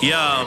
Yo,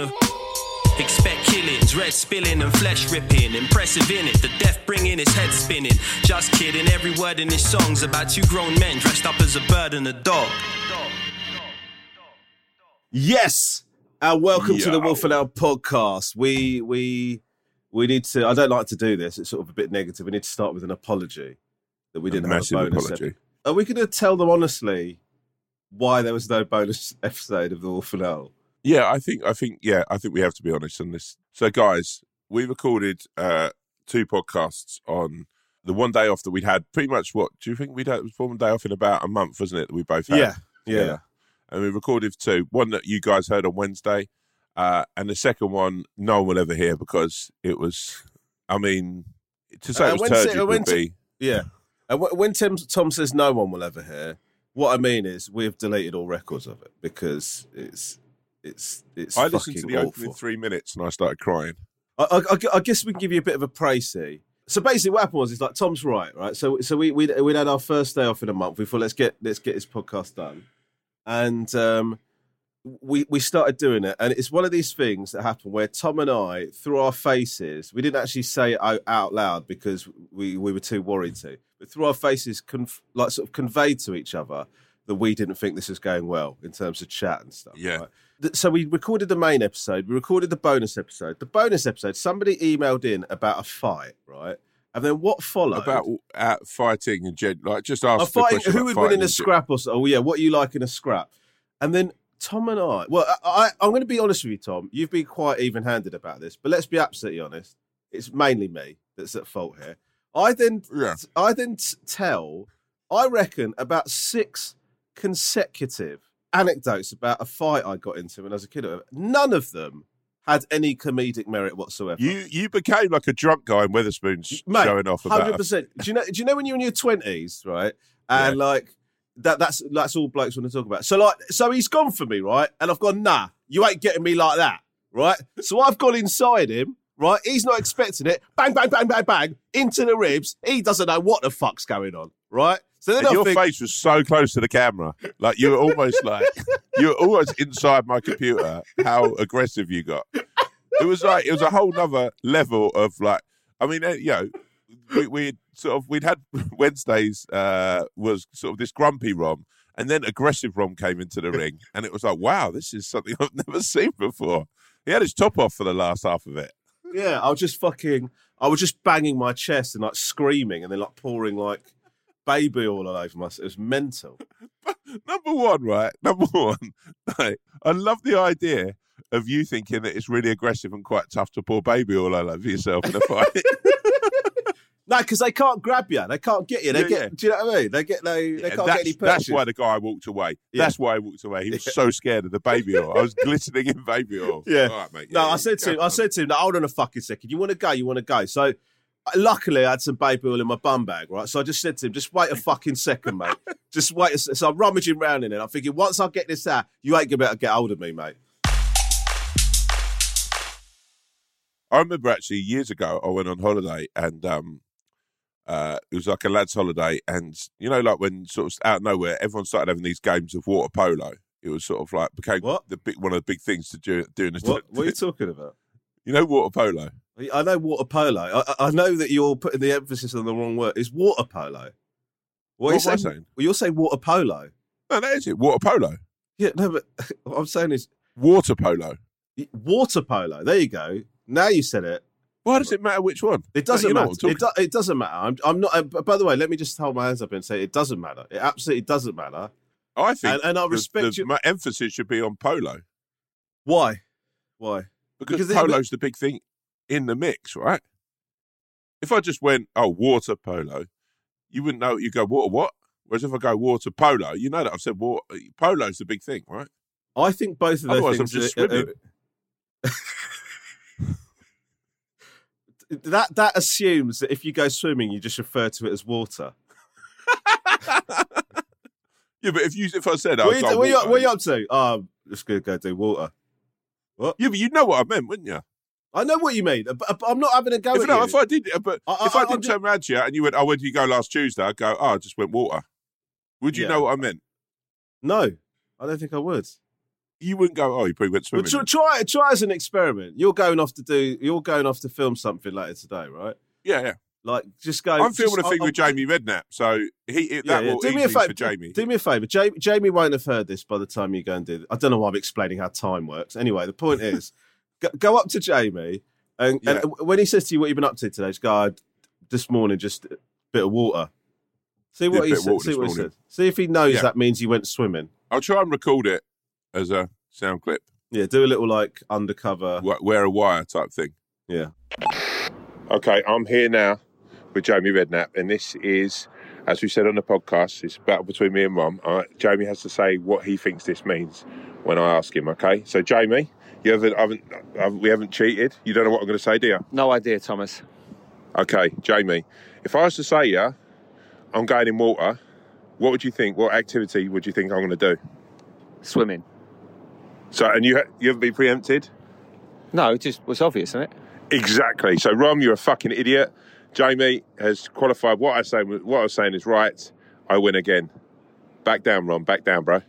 a. Expect killings, red spilling and flesh ripping. Impressive in it, the death bringing his head spinning. Just kidding, every word in his song's about two grown men dressed up as a bird and a dog. Yes, and welcome to the Wolf and Owl podcast. We we we need to. I don't like to do this. It's sort of a bit negative. We need to start with an apology that we didn't massive have a bonus. apology. ep- Are we going to tell them honestly why there was no bonus episode of the Wolf and Owl? Yeah, I think I think yeah, I think we have to be honest on this. So guys, we recorded uh two podcasts on the one day off that we'd had pretty much what do you think we'd had it was one day off in about a month, wasn't it, that we both had? Yeah, yeah. And we recorded two. One that you guys heard on Wednesday, uh, and the second one no one will ever hear because it was I mean to say Uh, it was turgid would be Yeah. And wh- when Tim, Tom says no one will ever hear, what I mean is we've deleted all records of it because it's it's it's I listened to the awful. opening three minutes and I started crying. I, I, I guess we can give you a bit of a précis. So basically, what happened was, it's like Tom's right, right. So so we we we had our first day off in a month. We thought let's get let's get this podcast done, and um, we we started doing it. And it's one of these things that happen where Tom and I, through our faces, we didn't actually say it out, out loud because we we were too worried to, but through our faces, conf- like sort of conveyed to each other that we didn't think this was going well in terms of chat and stuff. Yeah. right? So we recorded the main episode. We recorded the bonus episode. The bonus episode, somebody emailed in about a fight, right? And then what followed? About uh, fighting and gen- like just ask fighting, who would win in a scrap or so? Oh yeah, what you like in a scrap? And then Tom and I. Well, I, I I'm going to be honest with you, Tom. You've been quite even-handed about this, but let's be absolutely honest. It's mainly me that's at fault here. I then, Yeah. I then tell, I reckon about six consecutive anecdotes about a fight I got into when I was a kid. None of them had any comedic merit whatsoever. You you became like a drunk guy in Wetherspoons Mate, showing off about hundred percent. Do you know? Do you know when you're in your twenties, right? And like that. That's that's all blokes want to talk about. So like, so he's gone for me, right? And I've gone, nah, you ain't getting me like that, right? So I've gone inside him, right? He's not expecting it. Bang, bang, bang, bang, bang into the ribs. He doesn't know what the fuck's going on, right? So then and your think, face was so close to the camera, like you were almost like you were almost inside my computer. How aggressive you got! It was like it was a whole nother level of like. I mean, uh, you know, we we sort of we'd had Wednesdays uh, was sort of this grumpy Rom, and then aggressive Rom came into the ring, and it was like, wow, this is something I've never seen before. He had his top off for the last half of it. yeah, I was just fucking, I was just banging my chest and like screaming, and then like pouring like baby all over myself. It was mental. number one, right? Number one, like, I love the idea of you thinking that it's really aggressive and quite tough to pour baby all over yourself in a fight. No, because they can't grab you. They can't get you. They Yeah, get. yeah. Do you know what I mean? They get. They, they can't that's, get any that's why the guy walked away. Yeah. That's why he walked away. He was so scared of the baby oil. I was glistening in baby oil. Yeah. All right, mate. No, Yeah, I said to him, I said to him, no, hold on a fucking second. You want to go? You want to go? So, luckily, I had some baby oil in my bum bag, right? So I just said to him, just wait a fucking second, mate. Just wait. A, se-" so I'm rummaging around in it. I'm thinking, once I get this out, you ain't gonna be able to get hold of me, mate. I remember actually years ago, I went on holiday and um, uh, it was like a lads' holiday. And, you know, like when sort of out of nowhere, everyone started having these games of water polo. It was sort of like became What? the big one of the big things to do doing this. What, what are you talking about? you know, water polo. I know water polo. I, I- know that you're putting the emphasis on the wrong word. It's water polo. What, are you What saying? saying? Well, you're saying water polo. No, that is it. Water polo. Yeah, no, but what I'm saying is Water polo. water polo. There you go. Now you said it. Why does it matter which one? It doesn't know matter. It, do, it doesn't matter. I'm, I'm not. Uh, by the way, let me just hold my hands up and say it doesn't matter. It absolutely doesn't matter. I think And, and I respect the, you. my emphasis should be on polo Why? Why? because, Because it- polo's the big thing in the mix, right? If I just went, oh, water polo, you wouldn't know. You go water what? Whereas if I go water polo, you know that I've said water. Eh, Polo's the big thing, right? I think both of those Otherwise, I'm just are- are- swimming. that that assumes that if you go swimming, you just refer to it as water. Yeah, but if you if I said, oh, what, are you, what, are you, what are you up to? Oh, just gonna go do water. yeah, but you know what I meant, wouldn't you? I know what you mean, I'm not having a go If, at no, you. if I did, but I- I- if I, I'm did ju- turn around to you and you went, "Oh, where did you go last Tuesday?" I'd go, "Oh, I just went water." Would you Yeah. know what I meant? No, I don't think I would. You wouldn't go, "Oh, you probably went swimming." tr- try try as an experiment. You're going off to do. You're going off to film something later today, right? yeah, yeah. Like just go. I'm filming just- a thing I- with Jamie Redknapp, so he Yeah, that yeah. will Do me a favor. for Jamie. Do me a favor. Jamie, Jamie won't have heard this by the time you go and do. It. I don't know why I'm explaining how time works. Anyway, the point is, go, go up to Jamie, and, Yeah. and when he says to you what you've been up to today, just go. "I- This morning, just a bit of water. See what he said. See what he said. See if he knows Yeah. that means you went swimming. I'll try and record it as a sound clip, Yeah, do a little like undercover. wear a wire type thing. Yeah. Okay, I'm here now with Jamie Redknapp, and this is, as we said on the podcast, it's a battle between me and Rom. Right, Jamie has to say what he thinks this means when I ask him. Okay, so Jamie, you haven't, haven't, haven't- we haven't cheated. You don't know what I'm going to say, do you? No idea, Thomas. Okay, Jamie, if I was to say, yeah, I'm going in water, what would you think? What activity would you think I'm going to do? Swimming. So, and you, ha- you haven't been preempted? No, it just was obvious, isn't it? Exactly. So, Rom, you're a fucking idiot. Jamie has qualified. What I say, what I was saying is right. I win again. Back down, Rom. Back down, bro.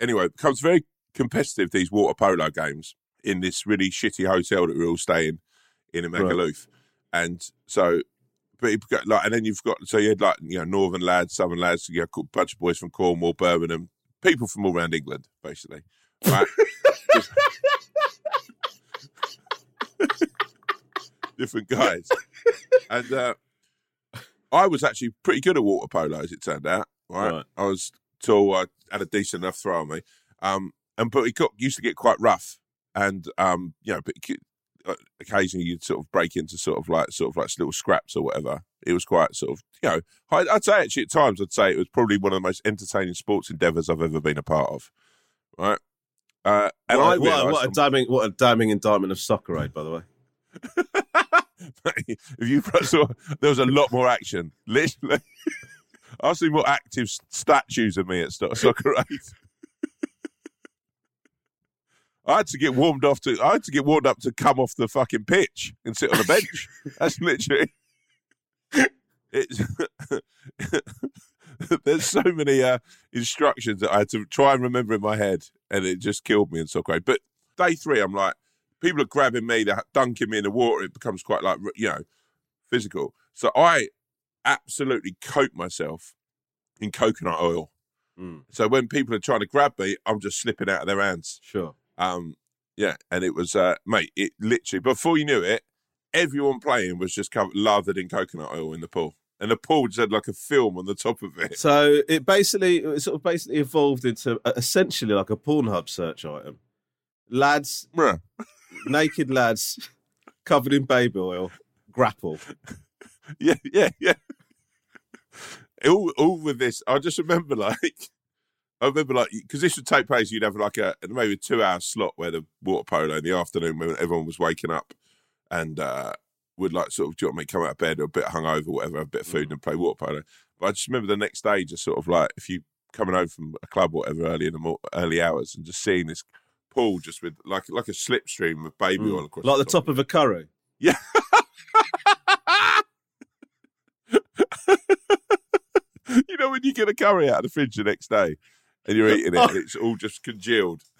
Anyway, it becomes very competitive these water polo games in this really shitty hotel that we're all staying in in Magaluf, and so. But you've got, like, and then you've got so you had like you know northern lads, southern lads, you know, a bunch of boys from Cornwall, Birmingham, people from all around England, basically, right? Just- different guys. and uh, I was actually pretty good at water polo, as it turned out. Right, Right. I was tall. I had a decent enough throw on me. Um, and but it got used to get quite rough, and um, you know, but uh, occasionally you'd sort of break into sort of like sort of like little scraps or whatever. It was quite sort of you know, I, I'd say actually at times I'd say it was probably one of the most entertaining sports endeavours I've ever been a part of. Right. Uh, and what, I what- what a damning what a damning indictment of soccer aid, by the way. if you there was a lot more action. Literally, I've seen more active statues of me at Soccer Aid. I had to get warmed off to. I had to get warmed up to come off the fucking pitch and sit on the bench. That's literally. It's there's so many uh, instructions that I had to try and remember in my head, and it just killed me in soccer. But day three, I'm like, people are grabbing me, they're dunking me in the water. It becomes quite like you know, physical. So I absolutely coat myself in coconut oil. Mm, So when people are trying to grab me, I'm just slipping out of their hands. sure. Um, yeah, and it was, uh, mate, it literally, before you knew it, everyone playing was just covered, lathered in coconut oil in the pool. And the pool just had like a film on the top of it. So it basically it sort of basically evolved into essentially like a Pornhub search item. lads, Bruh. Naked lads, covered in baby oil, grapple. Yeah, yeah, yeah. All, all with this, I just remember like, I remember like, because this would take place, you'd have like a maybe a two hour slot where the water polo in the afternoon when everyone was waking up and uh, would like sort of, do you know what I mean, come out of bed or a bit hungover, whatever, have a bit of food and play water polo. But I just remember the next day, just sort of like, if you coming home from a club or whatever early in the mor- early hours and just seeing this pool just with like like a slipstream of baby mm. oil across Like the top of a curry. yeah. you know when you get a curry out of the fridge the next day and you're eating it and it's all just congealed.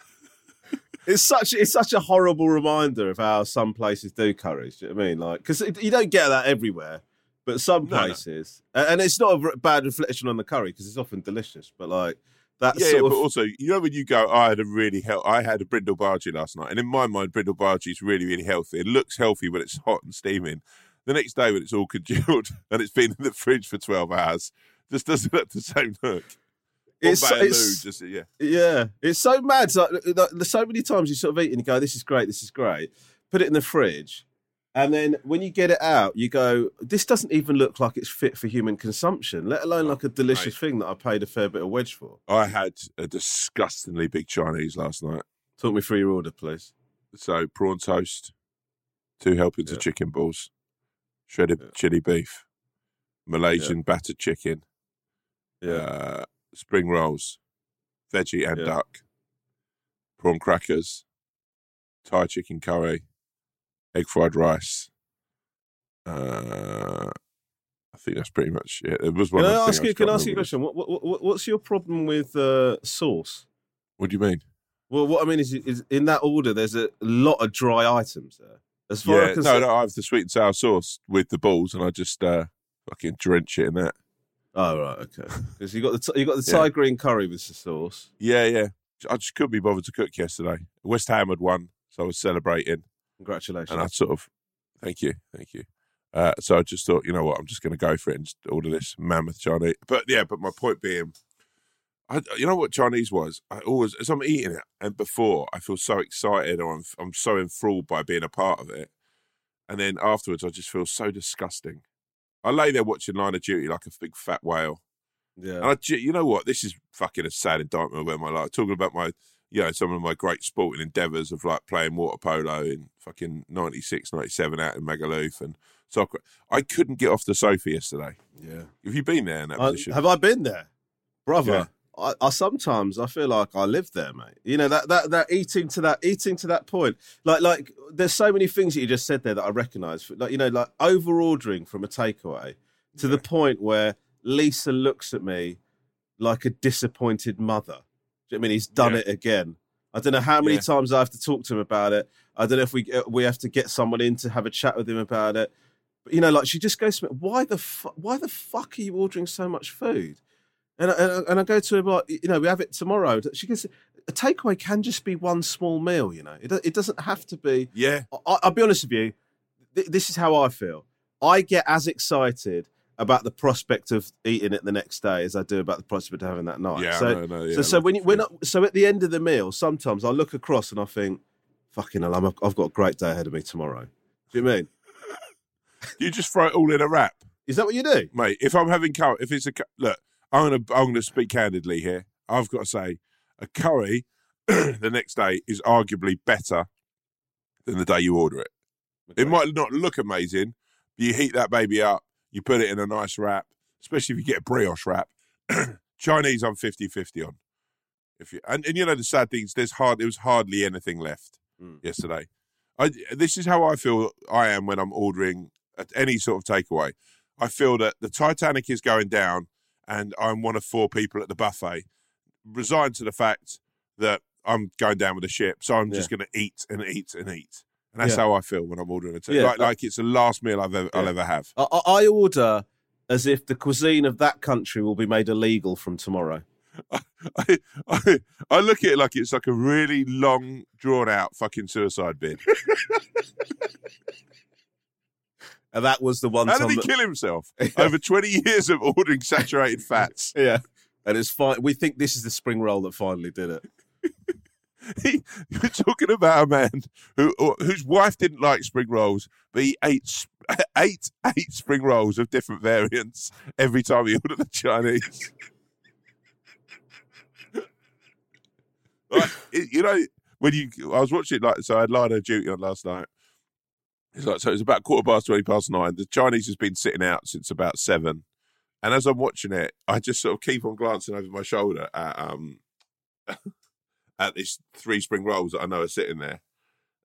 It's such it's such a horrible reminder of how some places do curries. Do you know what I mean? Like because you don't get that everywhere, but some No, no. places, and and it's not a bad reflection on the curry because it's often delicious. But like that yeah, yeah, but of also you know when you go, oh, I had a really hel- I had a brinjal bhaji last night, and in my mind, brinjal bhaji is really really healthy. It looks healthy when it's hot and steaming. The next day when it's all congealed and it's been in the fridge for twelve hours, just doesn't have the same look. It's- Bombay it's- just yeah. Yeah, it's so mad. It's Like, so many times you sort of eat and you go, "This is great, this is great." Put it in the fridge, and then when you get it out, you go, "This doesn't even look like it's fit for human consumption." Let alone like a delicious thing that I paid a fair bit of wedge for. I had a disgustingly big Chinese last night. Talk me through your order, please. So prawn toast, two helpings of chicken balls, shredded Yeah. chili beef, Malaysian battered chicken, Yeah, uh, spring rolls, veggie and Yeah. duck, prawn crackers, Thai chicken curry, egg fried rice. Uh, I think that's pretty much it. It was one. can I ask you? just Can I ask you a question? What, what, what, what's your problem with uh, sauce? What do you mean? Well, what I mean is, is in that order, there's a lot of dry items there. As far Yeah, as no, no, I have the sweet and sour sauce with the balls, and I just uh, fucking drench it in that. Oh right, okay. Because you got the t- you got the Yeah. Thai green curry with the sauce. Yeah, yeah. I just couldn't be bothered to cook yesterday. West Ham had won, so I was celebrating, Congratulations. and I sort of, thank you, thank you. Uh, so I just thought, you know what, I'm just going to go for it and order this mammoth Chinese. But yeah, but my point being, I, you know what Chinese was? I always, as I'm eating it, and before I feel so excited or I'm, I'm so enthralled by being a part of it, and then afterwards I just feel so disgusting. I lay there watching Line of Duty like a big fat whale. yeah. And I, you know what? This is fucking a sad indictment about my life. Talking about my, you know, some of my great sporting endeavours of like playing water polo in fucking 96, 97 out in Magaluf and soccer. I couldn't get off the sofa yesterday. yeah. Have you been there in that I- position? have I been there, brother? Yeah. I, I sometimes I feel like I live there, mate. You know that that that eating to that eating to that point. Like like there's so many things that you just said there that I recognise. Like you know, like over ordering from a takeaway to the point where Lisa looks at me like a disappointed mother. Do you know what I mean he's done Yeah. it again? I don't know how many Yeah. times I have to talk to him about it. I don't know if we uh, we have to get someone in to have a chat with him about it. But you know, like she just goes to me, why the fu- why the fuck are you ordering so much food? And I, and I- and I go to her like, you know, we have it tomorrow. She goes, a takeaway can just be one small meal. You know, it it doesn't have to be. yeah. I, I'll be honest with you. Th- this is how I feel. I get as excited about the prospect of eating it the next day as I do about the prospect of having that night. Yeah, so, no, no, yeah, so, so when you, when. I, so at the end of the meal, sometimes I look across and I think, "Fucking hell, I'm, I've got a great day ahead of me tomorrow." Do you mean? You just throw it all in a wrap. Is that what you do? Mate, if I'm having curry, if it's a, look, I'm to, I'm going to speak candidly here. I've got to say a curry the next day is arguably better than the day you order it. It might not look amazing, but you heat that baby up, you put it in a nice wrap, especially if you get a brioche wrap. Chinese, I'm 50 50 on. If you, and, and you know, the sad thing is there's hard, there was hardly anything left Mm. yesterday. I, this is how I feel I am when I'm ordering at any sort of takeaway. I feel that the Titanic is going down and I'm one of four people at the buffet, resigned to the fact that I'm going down with the ship. So I'm just going to eat and eat and eat. And that's Yeah. how I feel when I'm ordering a takeaway. Yeah, like, uh, like it's the last meal I've ever, I'll ever have. I, I order as if the cuisine of that country will be made illegal from tomorrow. I, I, I look at it like it's like a really long, drawn out fucking suicide bid. And that was the one How time. did he that- kill himself? Over 20 years of ordering saturated fats. yeah, and it's fine. We think this is the spring roll that finally did it. he, you're talking about a man who whose wife didn't like spring rolls, but he ate ate eight spring rolls of different variants every time he ordered the Chinese. like, it- you know, when you I was watching like so I had line of duty on last night. It's like so it's about quarter past twenty past nine. The Chinese has been sitting out since about seven. And as I'm watching it, I just sort of keep on glancing over my shoulder at um at these three spring rolls that I know are sitting there.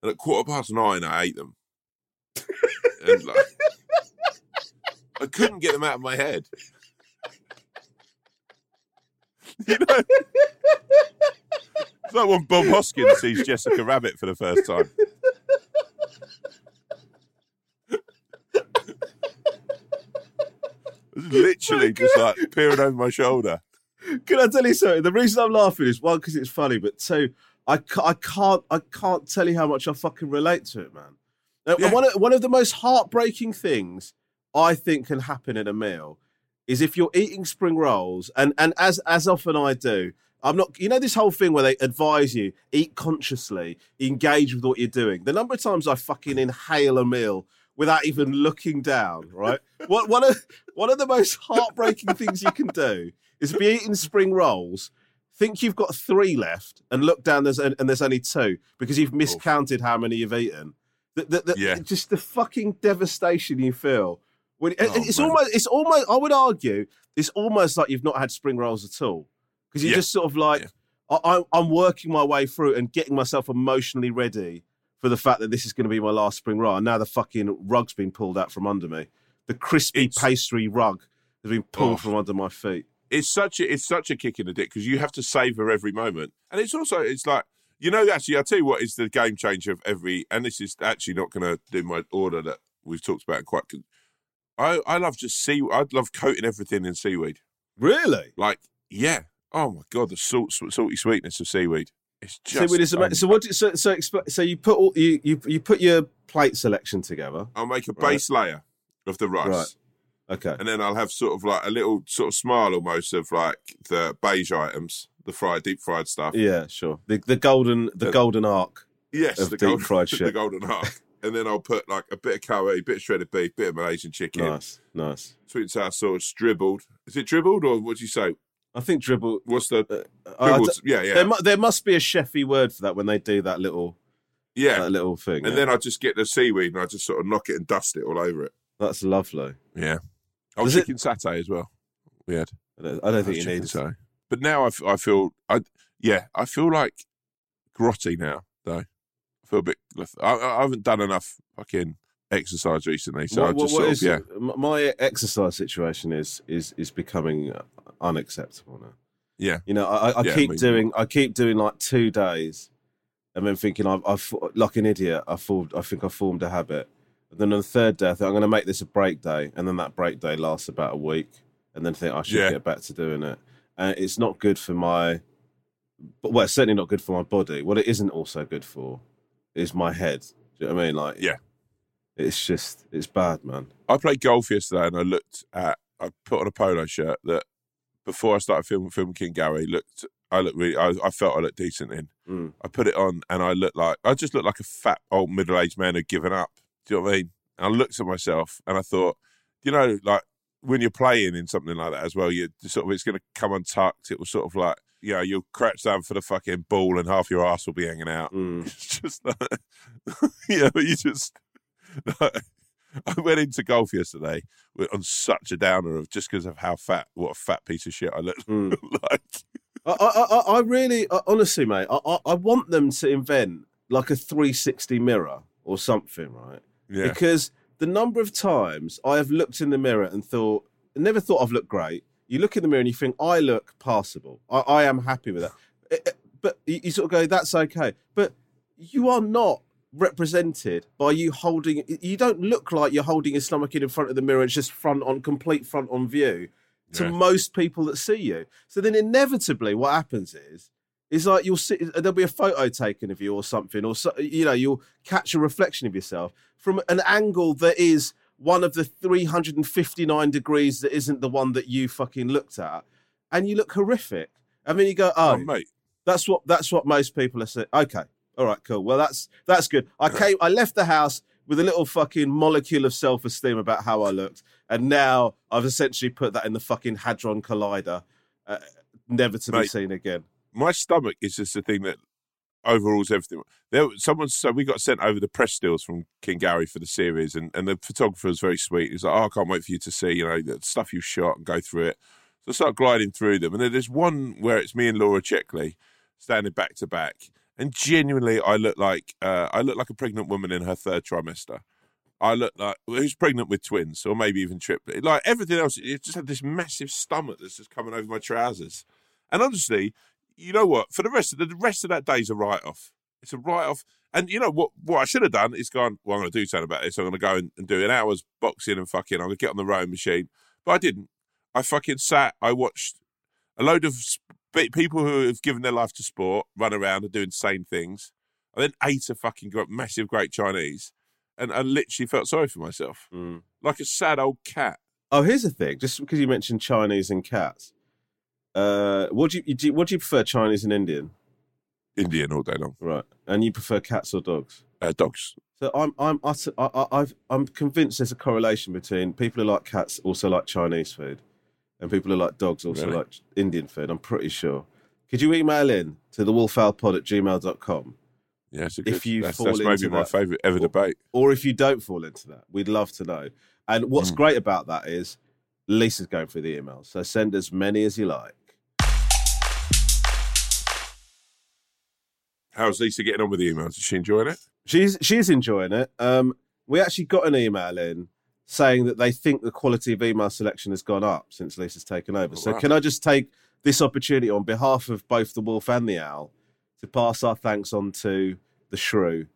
And at quarter past nine, I ate them. like, I couldn't get them out of my head. You know, it's like when Bob Hoskins sees Jessica Rabbit for the first time. Literally just like peering over my shoulder. Can I tell you something? The reason I'm laughing is one because it's funny, but two, I, I can't I can't tell you how much I fucking relate to it, man. Yeah. One of, one of the most heartbreaking things I think can happen in a meal is if you're eating spring rolls, and and as as often I do, I'm not. You know this whole thing where they advise you eat consciously, engage with what you're doing. The number of times I fucking inhale a meal without even looking down, right? what one of one of the most heartbreaking things you can do is be eating spring rolls, think you've got three left, and look down there's and there's only two because you've miscounted how many you've eaten. The, the, the, Yeah. Just the fucking devastation you feel. When Oh, it's man. almost, it's almost. I would argue it's almost like you've not had spring rolls at all because you're Yeah. just sort of like, I, I, I'm working my way through and getting myself emotionally ready for the fact that this is going to be my last spring roll. And now the fucking rug's been pulled out from under me. The crispy It's- pastry rug has been pulled Oh. from under my feet. It's such a it's such a kick in the dick because you have to savor every moment, and it's also it's like you know actually I'll tell you what is the game changer of every, and this is actually not going to do my order that we've talked about quite. I I love just sea. I love coating everything in seaweed. Really? Like yeah, oh my god, the salt salty sweetness of seaweed. It's just. so, is um, so what? do- So, so, expl- so you put all you, you you put your plate selection together. I'll make a Right. base layer of the rice. Right. Okay. And then I'll have sort of like a little sort of smile almost of like the beige items, the fried, deep fried stuff. Yeah, sure. The the golden the Uh, golden arc. Yes, the deep golden, fried shit. the golden arc. and then I'll put like a bit of curry, bit of shredded beef, bit of Malaysian chicken, Nice, nice. sweet and sour sauce, dribbled. Is it dribbled or what do you say? I think dribble. What's the Uh, dribbled? d- yeah, yeah, There, mu- there must be a chefy word for that when they do that little yeah. that little thing. and yeah. then I just get the seaweed and I just sort of knock it and dust it all over it. that's lovely. Yeah. Oh, Does it- satay as well. We had. I don't, I don't think you need. satay. But now I, f- I feel, I yeah, I feel like grotty now though. I feel a bit. I, I haven't done enough fucking exercise recently, so I just what sort of yeah. My exercise situation is is is becoming unacceptable now. Yeah. You know, I, I- Yeah, keep doing I keep doing like two days, and then thinking I've, I've like an idiot. I formed I think I formed a habit. Then on the third day, I think I'm going to make this a break day, and then that break day lasts about a week, and then think I should Yeah. get back to doing it. And it's not good for my, but well, it's certainly not good for my body. What it isn't also good for is my head. Do you know what I mean? Like, Yeah. it's just it's bad, man. I played golf yesterday and I looked at I put on a polo shirt that before I started filming filming King Gary looked I looked really I, I felt I looked decent in. Mm. I put it on and I looked like I just looked like a fat old middle aged man who'd given up. Do you know what I mean? And I looked at myself and I thought, you know, like when you're playing in something like that as well, you sort of it's going to come untucked. It was sort of like, you know, you'll crouch down for the fucking ball and half your ass will be hanging out. Mm. It's just like, yeah, know, you just. I went into golf yesterday on such a downer of just because of how fat, what a fat piece of shit I look Mm. like. I, I, I- I really, I, honestly, mate, I, I, I want them to invent like a 360 mirror or something, right? Yeah, Because the number of times I have looked in the mirror and thought, never thought I've looked great. You look in the mirror and you think, I look passable. I, I am happy with that. Eh, eh, But you, you sort of go, that's okay. But you are not represented by you holding, you don't look like you're holding your stomach in in front of the mirror. It's just front on, complete front on view to Yeah. most people that see you. So then inevitably what happens is, is like you'll see there'll be a photo taken of you or something, or so, you know you'll catch a reflection of yourself from an angle that is one of the 359 degrees that isn't the one that you fucking looked at, and you look horrific. I mean, you go, oh, oh, mate, That's what that's what most people are saying. Okay, all right, cool. Well, that's that's good. I came, I left the house with a little fucking molecule of self esteem about how I looked, and now I've essentially put that in the fucking hadron collider, uh, never to be seen again. My stomach is just the thing that overrules everything. There, someone so we got sent over the press stills from King Gary for the series, and, and the photographer was very sweet. He's like, "Oh, I can't wait for you to see, you know, the stuff you shot and go through it." So I start gliding through them, and then there's one where it's me and Laura Checkley standing back to back, and genuinely, I look like uh, I look like a pregnant woman in her third trimester. I look like who's pregnant with twins, or maybe even triplets. Like everything else, it just had this massive stomach that's just coming over my trousers. And honestly, you know what? For the rest of the, the rest of that day is a write off. It's a write off. And you know what? What I should have done is gone. Well, I'm going to do something about this. I'm going to go and, and do an hour's boxing and fucking. I'm going to get on the rowing machine, but I didn't. I fucking sat. I watched a load of sp- people who have given their life to sport run around and do insane things. I then ate a fucking massive, great Chinese, and I literally felt sorry for myself, Mm. like a sad old cat. Oh, here's the thing. Just because you mentioned Chinese and cats, uh, what do you, do you what do you prefer, Chinese and Indian? Indian all day long. Right, and you prefer cats or dogs? Uh, dogs. So I'm I'm utter, I, I, I've I'm convinced there's a correlation between people who like cats also like Chinese food, and people who like dogs also Really? like Indian food. I'm pretty sure. Could you email in to the wolfowlpod at gmail.com? Yeah, it's a If good, you that's, fall that's maybe into my that- favourite ever debate. Or if you don't fall into that, we'd love to know. And what's Mm. great about that is Lisa's going through the emails. So send as many as you like. How's Lisa getting on with the emails? Is she enjoying it? She's she's enjoying it. Um, we actually got an email in saying that they think the quality of email selection has gone up since Lisa's taken over. Oh, so can I just take this opportunity on behalf of both the wolf and the owl to pass our thanks on to the shrew.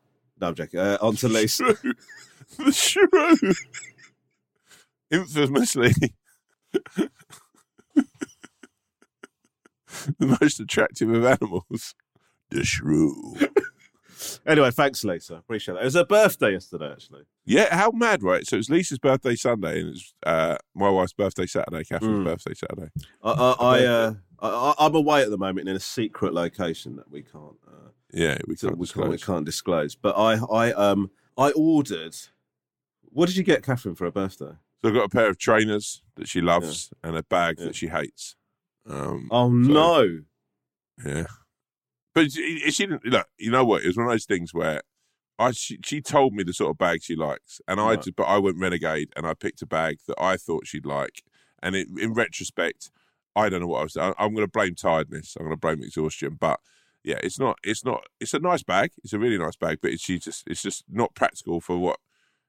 No, I'm joking. Uh, on to Lisa. Shrew. the shrew. Infamously. the most attractive of animals. The shrew. anyway, thanks, Lisa. Appreciate that. It was her birthday yesterday, actually. Yeah, how mad, right? So it was Lisa's birthday Sunday and it's uh, my wife's birthday Saturday, Catherine's Mm. birthday Saturday. I, I, I, uh, I, I- I'm away at the moment in a secret location that we can't. Uh, Yeah, we that can't we, can't, we disclose. can't disclose. But I, I, um, I ordered. What did you get, Catherine, for her birthday? So I've got a pair of trainers that she loves and a bag Yeah. that she hates. Um, Oh no! Yeah, but she, she didn't. Look, you know what? It was one of those things where I she, she told me the sort of bag she likes, and I Right. did, but I went renegade and I picked a bag that I thought she'd like. And it, in retrospect, I don't know what I was. I, I'm going to blame tiredness. I'm going to blame exhaustion. But yeah, it's not. It's not. It's a nice bag. It's a really nice bag, but it's, she just. It's just not practical for what.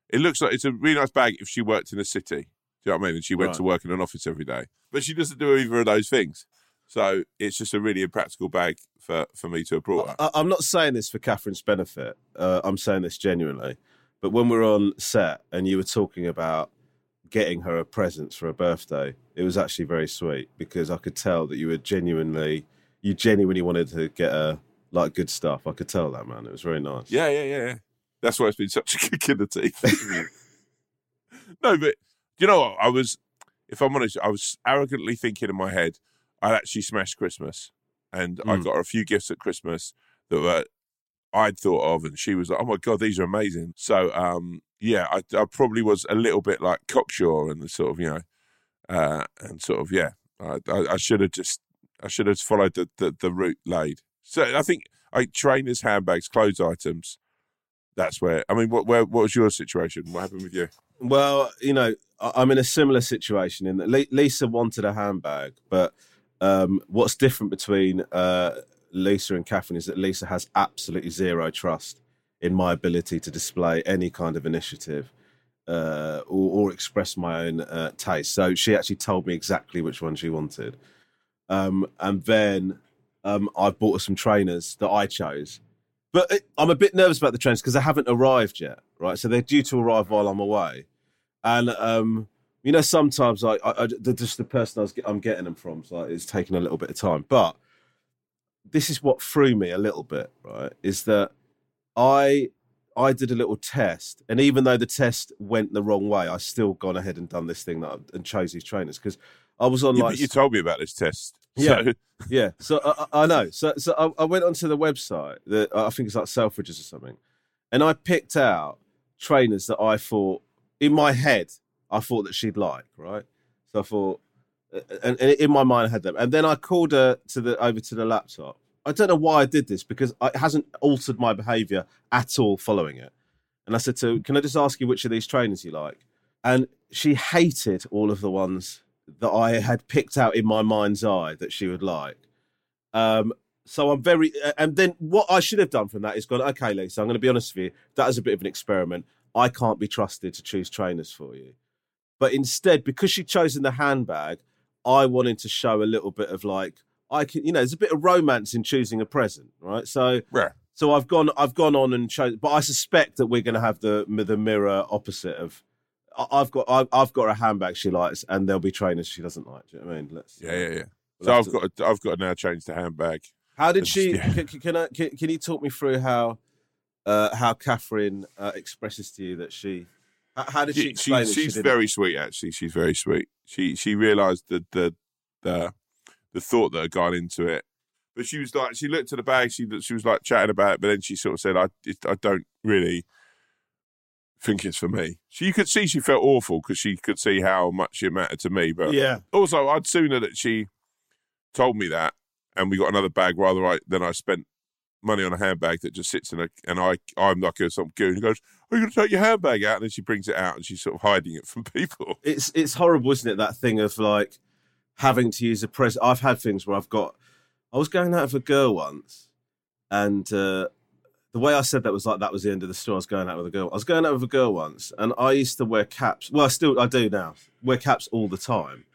It looks like it's a really nice bag if she worked in a city. Do you know what I mean? And she went Right. to work in an office every day, but she doesn't do either of those things. So it's just a really impractical bag for, for me to have brought her. I, I'm not saying this for Catherine's benefit. Uh, I'm saying this genuinely. But when we were on set and you were talking about getting her a present for her birthday, it was actually very sweet because I could tell that you were genuinely, you genuinely wanted to get her like good stuff. I could tell that, man. It was very nice. Yeah, yeah, yeah, yeah. That's why it's been such a kick in the teeth. no, but you know what? I was, if I'm honest, I was arrogantly thinking in my head, I'd actually smashed Christmas. And I Mm. got her a few gifts at Christmas that were I'd thought of, and she was like, "Oh my god, these are amazing." So, um, yeah, I, I probably was a little bit like cocksure and the sort of you know, uh, and sort of yeah, I, I, I should have just I should have followed the, the the route laid. So I think I trainers, handbags, clothes items. That's where I mean, what where what was your situation? What happened with you? Well, you know, I- I'm in a similar situation in that Lisa wanted a handbag, but um, what's different between uh, Lisa and Catherine is that Lisa has absolutely zero trust in my ability to display any kind of initiative uh, or, or express my own uh, taste. So she actually told me exactly which one she wanted. Um, and then um, I bought her some trainers that I chose. But it, I'm a bit nervous about the trainers because they haven't arrived yet, right? So they're due to arrive while I'm away. And um, you know, sometimes I, I, I just the person I was, I'm getting them from, so it's taking a little bit of time. But this is what threw me a little bit, right? Is that I I did a little test, and even though the test went the wrong way, I still gone ahead and done this thing that I, and chose these trainers because I was on You, like you told me about this test. Yeah. So, Yeah, so I, I I know. So, so I, I went onto the website. That I think it's like Selfridges or something, and I picked out trainers that I thought in my head I thought that she'd like. Right, so I thought, and, and in my mind I had them, and then I called her to the over to the laptop. I don't know why I did this because it hasn't altered my behaviour at all following it. And I said to, her, "Can I just ask you which of these trainers you like?" And she hated all of the ones that I had picked out in my mind's eye that she would like. Um, so I'm very, and then what I should have done from that is gone, okay, Lisa, I'm going to be honest with you. That is a bit of an experiment. I can't be trusted to choose trainers for you. But instead, because she'd chosen the handbag, I wanted to show a little bit of like, I can, you know, there's a bit of romance in choosing a present, right? So, yeah. so I've gone, I've gone on and chosen, but I suspect that we're going to have the the mirror opposite of. I've got, I've, I've got a handbag she likes, and there'll be trainers she doesn't like. Do you know what I mean? Let's, yeah, yeah, yeah. we'll So I've to- got to, I've got to now change the handbag. How did she? yeah. Can, can, I, can, can you talk me through how uh, how Catherine uh, expresses to you that she? How, how did she She, explain she- it? She she's very sweet, actually. She's very sweet. She she realised the the the the thought that had gone into it, but she was like, she looked at the bag. She she was like chatting about it, but then she sort of said, "I it, I don't really think it's for me." So you could see she felt awful because she could see how much it mattered to me. But Yeah, also, I'd sooner that she told me that, and we got another bag rather I, than I spent money on a handbag that just sits in a, and I I'm like a some goon who goes, "Are you going to take your handbag out?" And then she brings it out and she's sort of hiding it from people. it's it's horrible, isn't it? That thing of like having to use a press. I've had things where I've got. I was going out with a girl once, and uh, the way I said that was like that was the end of the story. I was going out with a girl. I was going out with a girl once, and I used to wear caps. Well, I still I do now. Wear caps all the time,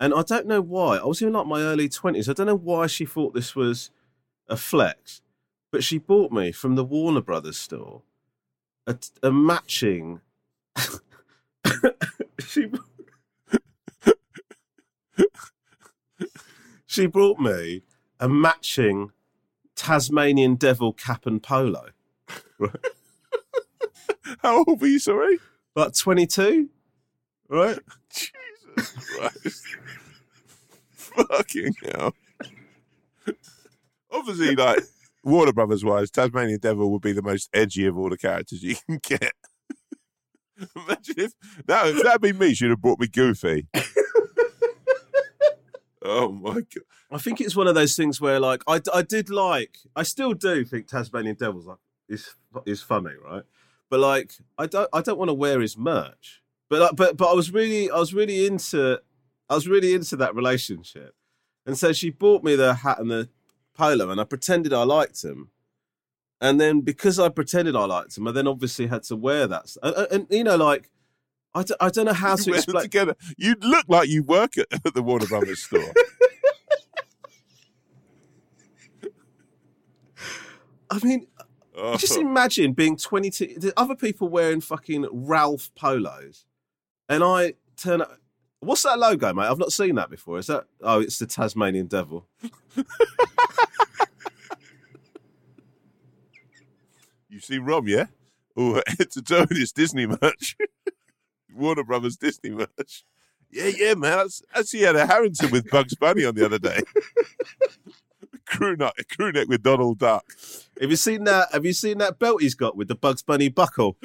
and I don't know why. I was in like my early twenties. I don't know why she thought this was a flex, but she bought me from the Warner Brothers store a, a matching. she she brought me a matching Tasmanian devil cap and polo. How old were you? Sorry, About 22, right? Jesus Christ, fucking hell. Obviously, like Warner Brothers wise, Tasmanian Devil would be the most edgy of all the characters you can get. Imagine if that if that'd been me, she'd have brought me Goofy. oh my god! I think it's one of those things where, like, I, I did like, I still do think Tasmanian Devil's like is is funny, right? But like, I don't, I don't want to wear his merch. But like, but but I was really, I was really into, I was really into that relationship, and so she bought me the hat and the polo, and I pretended I liked him. And then because I pretended I liked him, I then obviously had to wear that. And, and, you know, like, I, d- I don't know how You to explain. together. You look like you work at, at the Warner Brothers store. I mean, Oh, Just imagine being 22, the other people wearing fucking Ralph polos, and I turn up. What's that logo, mate? I've not seen that before. Is that? Oh, it's the Tasmanian Devil. you see Rom, yeah? Oh, it's a Tony's Disney merch. Warner Brothers Disney merch. Yeah, yeah, man. That's, that's he had a Harrington with Bugs Bunny on the other day. crew neck, crew neck with Donald Duck. Have you seen that? Have you seen that belt he's got with the Bugs Bunny buckle?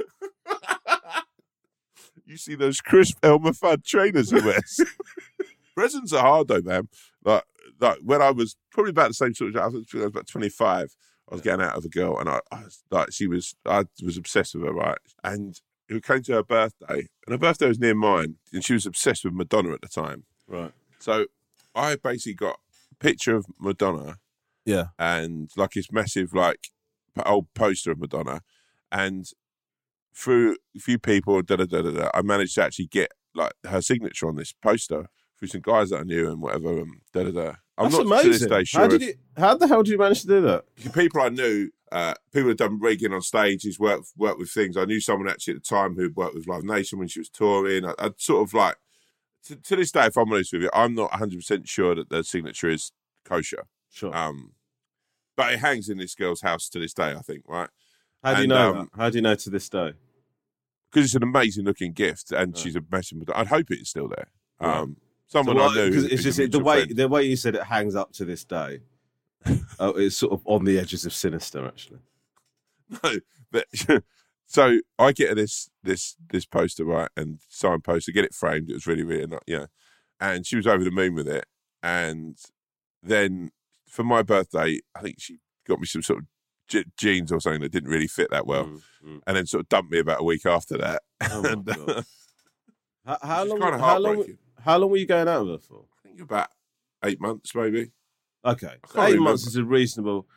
You see those crisp Elmer Fudd trainers he wears. Presents are hard though, man. Like, like when I was probably about the same sort of, I was about twenty five. I was getting out of a girl, and I, I was, like she was, I was obsessed with her, right? And it came to her birthday, and her birthday was near mine, and she was obsessed with Madonna at the time. Right. So I basically got a picture of Madonna Yeah. and like this massive like old poster of Madonna, and through a few people, da da da da da, I managed to actually get like her signature on this poster through some guys that I knew and whatever. And da da da. I'm That's not to this amazing. day sure. how did you? How the hell did you manage to do that? people I knew, uh, people had done rigging on stages, worked worked with things. I knew someone actually at the time who worked with Live Nation when she was touring. I, I'd sort of like to, to this day, if I'm honest with you, I'm not 100 percent sure that the signature is kosher. Sure. Um, but it hangs in this girl's house to this day, I think, right? How do you and, know um. How do you know to this day? Because it's an amazing looking gift, and she's a massive. I'd hope it is still there. Um, Someone So I what- knew. 'cause who's it's just the way friend. the way you said it hangs up to this day. uh, it's sort of on the edges of sinister, actually. No, but so I get this this this poster right and signed poster, get it framed. It was really really nice, yeah. And she was over the moon with it. And then for my birthday, I think she got me some sort of je- jeans or something that didn't really fit that well, Mm, mm. and then sort of dumped me about a week after that. Oh and, uh, How, how long? kinda How long? How long were you going out with her for? I think about eight months maybe. Okay, so eight remember. months is a reasonable.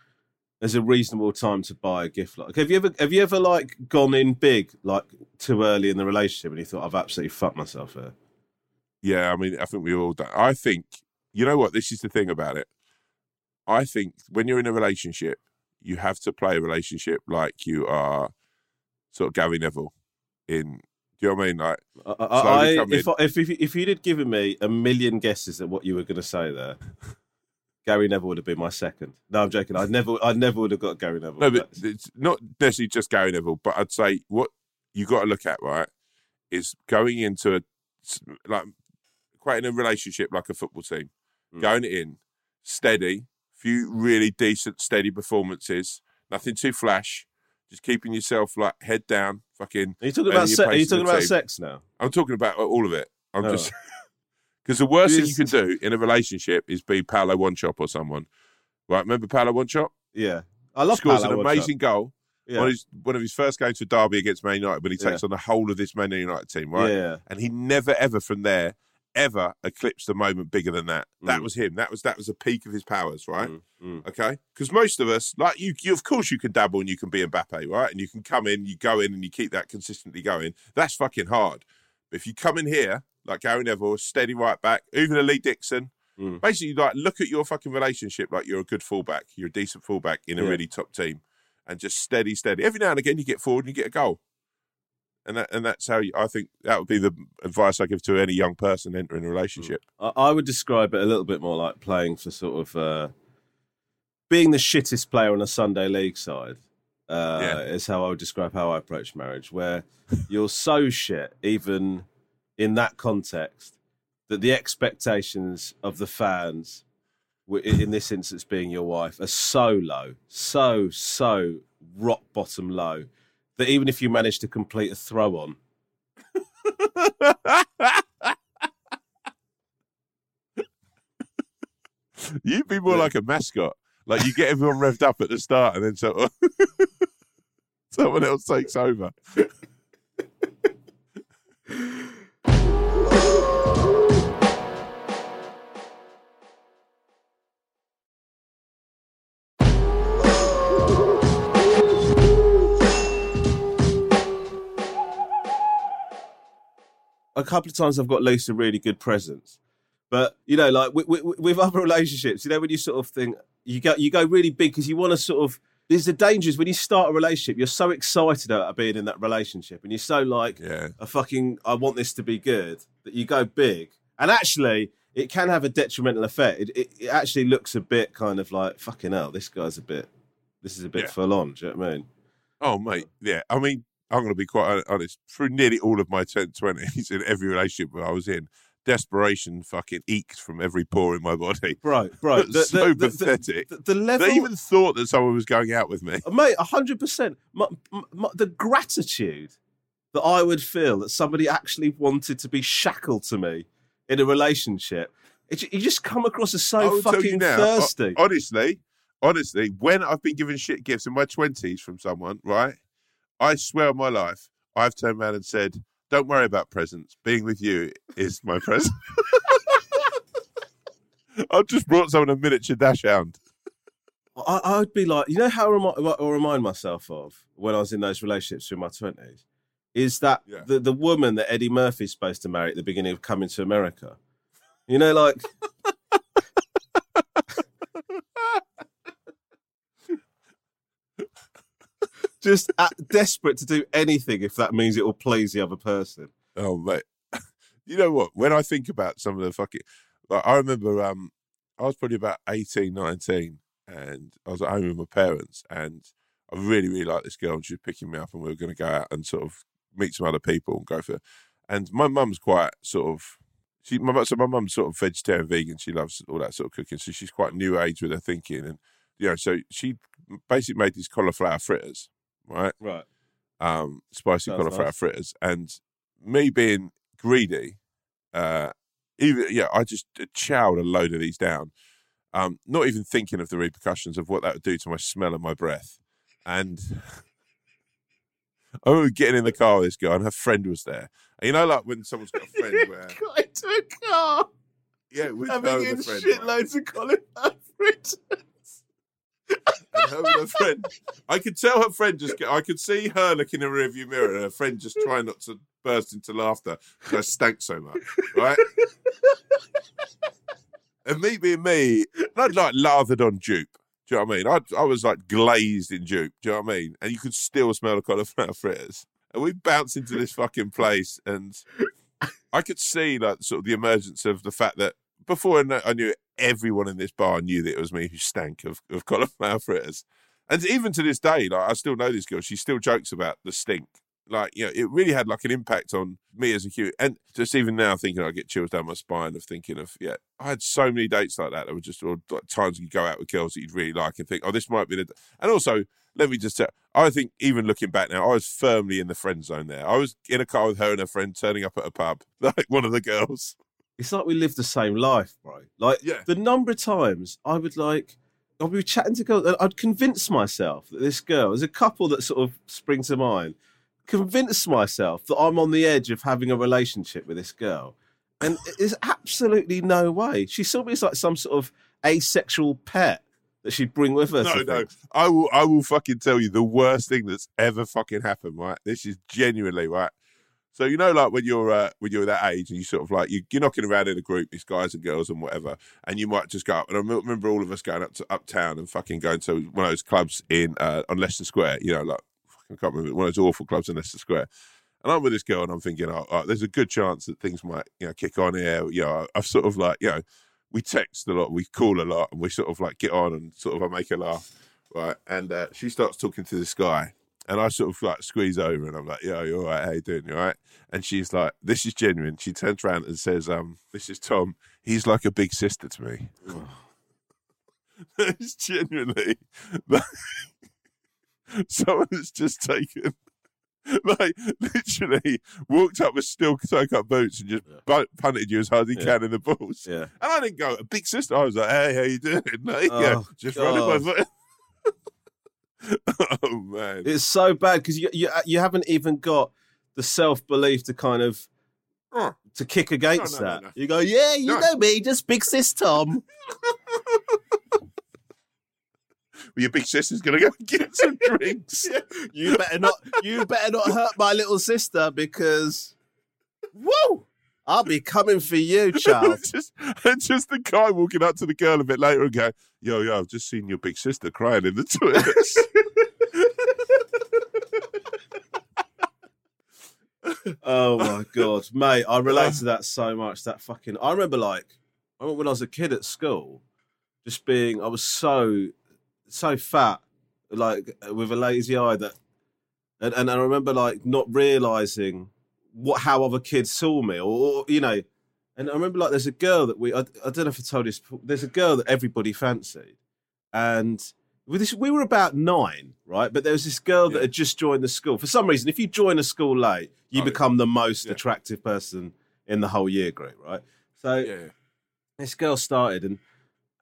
Is a reasonable time to buy a gift like. Have you ever have you ever like gone in big like too early in the relationship and you thought I've absolutely fucked myself here? Yeah, I mean, I think we've all done. I think you know what? This is the thing about it. I think when you're in a relationship, you have to play a relationship like you are sort of Gary Neville. In do you know what I mean? Like, I, I, if. I, if if if you'd have given me a million guesses at what you were going to say there, Gary Neville would have been my second. No, I'm joking. I never, I never would have got Gary Neville. no, but it's not necessarily just Gary Neville. But I'd say what you got to look at right is going into a like creating a relationship like a football team, Mm. going in steady, few really decent steady performances, nothing too flash, just keeping yourself like head down, fucking are you talking about se- are you talking about team. sex now? I'm talking about all of it. I'm Oh. just because the worst thing you can do in a relationship is be Paulo Wanchope or someone. Right? Remember Paulo Wanchope? Yeah, I love that. Scores Paolo an amazing goal. Yeah. One, of his, one of his first games for Derby against Man United when he takes on the whole of this Man United team, right? Yeah, And he never ever from there ever eclipsed a moment bigger than that. That Mm. was him. That was that was the peak of his powers, right? Mm, mm. Okay, because most of us, like you, you, of course, you can dabble and you can be Mbappe, right? And you can come in, you go in, and you keep that consistently going. That's fucking hard. But if you come in here like Gary Neville, steady right back, even Lee Dixon, Mm. basically, like look at your fucking relationship like you're a good fullback, you're a decent fullback in a Yeah. really top team, and just steady, steady. Every now and again, you get forward and you get a goal. And that, and that's how you, I think that would be the advice I give to any young person entering a relationship. I, I would describe it a little bit more like playing for sort of uh, being the shittest player on a Sunday league side. Uh, Yeah. Is how I would describe how I approach marriage, where you're so shit, even in that context, that the expectations of the fans, in this instance being your wife, are so low, so so rock bottom low, that even if you manage to complete a throw on, You'd be more Yeah. like a mascot. Like you get everyone revved up at the start, and then of someone else takes over. A couple of times I've got Lisa really good presents. But you know, like with, with, with other relationships, you know, when you sort of think you go you go really big because you want to sort of. There's the dangers when you start a relationship. You're so excited about being in that relationship, and you're so like, Yeah. a fucking, I want this to be good that you go big, and actually, it can have a detrimental effect. It, it, it actually looks a bit kind of like fucking hell. This guy's a bit, this is a bit Yeah. full on. Do you know what I mean? Oh, mate. Yeah. I mean, I'm going to be quite honest. Through nearly all of my 10, 20s, in every relationship I was in, desperation fucking eked from every pore in my body. Right, bro, It's so pathetic. The, the level, They even thought that someone was going out with me. Uh, mate, hundred percent. The gratitude that I would feel that somebody actually wanted to be shackled to me in a relationship, it, you just come across as so will tell you fucking now, thirsty. honestly, honestly, when I've been given shit gifts in my 20s from someone, right? I swear on my life, I've turned around and said, don't worry about presents. Being with you is my present. I've just brought someone a miniature dachshund. I, I would be like, you know how I remi- what I remind myself of when I was in those relationships through my twenties is that Yeah. the the woman that Eddie Murphy's supposed to marry at the beginning of Coming to America. You know, like just at, desperate to do anything if that means it will please the other person. Oh, mate. You know what? When I think about some of the fucking. Like, I remember um, I was probably about 18, 19, and I was at home with my parents, and I really, really liked this girl, and she was picking me up, and we were going to go out and sort of meet some other people and go for. And my mum's quite sort of. she my so my mum's sort of vegetarian vegan. She loves all that sort of cooking, so she's quite new age with her thinking, and you know, so she basically made these cauliflower fritters, right? Right. um, spicy Sounds cauliflower nice. fritters. And me being greedy, uh, even yeah, I just chowed a load of these down, um, not even thinking of the repercussions of what that would do to my smell and my breath. And I remember getting in the car with this girl, and her friend was there. And you know, like when someone's got a friend where Got into a car, yeah, with having in the friend, right? shitloads of cauliflower fritters. her her friend. I could tell her friend just. I could see her looking in the rearview mirror, and her friend just trying not to burst into laughter because I stank so much, right? and me being me, I'd like lathered on dupe. Do you know what I mean? I, I was like glazed in dupe. Do you know what I mean? And you could still smell the cauliflower fritters. And we bounced into this fucking place, and I could see like sort of the emergence of the fact that before I kn- I knew it, everyone in this bar knew that it was me who stank of, of cauliflower fritters. And even to this day, like I still know this girl. She still jokes about the stink. Like, you know, it really had like an impact on me as a human. And just even now thinking I get chills down my spine of thinking of, yeah, I had so many dates like that that were just or like times you go out with girls that you'd really like and think, oh, this might be the and also let me just tell I think even looking back now, I was firmly in the friend zone there. I was in a car with her and her friend turning up at a pub, like one of the girls. It's like we live the same life, bro. Like Yeah. the number of times I would like, I'd be chatting to girls, and I'd convince myself that this girl, there's a couple that sort of spring to mind, convince myself that I'm on the edge of having a relationship with this girl. And there's absolutely no way. She saw me as like some sort of asexual pet that she'd bring with her. No, no. things. I will I will fucking tell you the worst thing that's ever fucking happened, right? This is genuinely right. So you know, like when you're uh, when you're that age and you sort of like you, you're knocking around in a group, these guys and girls and whatever, and you might just go up. And I remember all of us going up to uptown and fucking going to one of those clubs in uh, on Leicester Square. You know, like I can't remember one of those awful clubs in Leicester Square. And I'm with this girl, and I'm thinking, oh, oh, there's a good chance that things might, you know, kick on here. You know, I've sort of like, you know, we text a lot, we call a lot, and we sort of like get on and sort of I make her laugh, right? And uh, she starts talking to this guy, and I sort of like squeeze over, and I'm like, "Yo, you all right? How you doing? You all right?" And she's like, "This is genuine." She turns around and says, "Um, this is Tom. He's like a big sister to me." it's genuinely like, someone has just taken. Like literally walked up with steel toe cut boots and just bu- punted you as hard as he Yeah. can in the balls. Yeah. And I didn't go, a big sister. I was like, hey, how you doing? Like, yeah, Oh, just running my foot. oh, man. It's so bad because you, you you haven't even got the self belief to kind of Oh, to kick against no, no, that. no. You go, yeah, you No. know me, just big sis Tom. well, your big sister's going to go and get some drinks. you better not, you better not hurt my little sister because, whoa, I'll be coming for you, child. just, and just the guy walking up to the girl a bit later and going, yo, yo, I've just seen your big sister crying in the toilets. oh my god, mate, I relate um, to that so much. That fucking, I remember like, I remember when I was a kid at school, just being, I was so, so fat, like with a lazy eye that, and and I remember like not realizing what how other kids saw me, or, or you know, and I remember like there's a girl that we, I, I don't know if I told you, this there's a girl that everybody fancied, and. we were about nine, right? But there was this girl that Yeah. had just joined the school. For some reason, if you join a school late, you Oh, become the most yeah. attractive person in the whole year group, right? So yeah. this girl started, and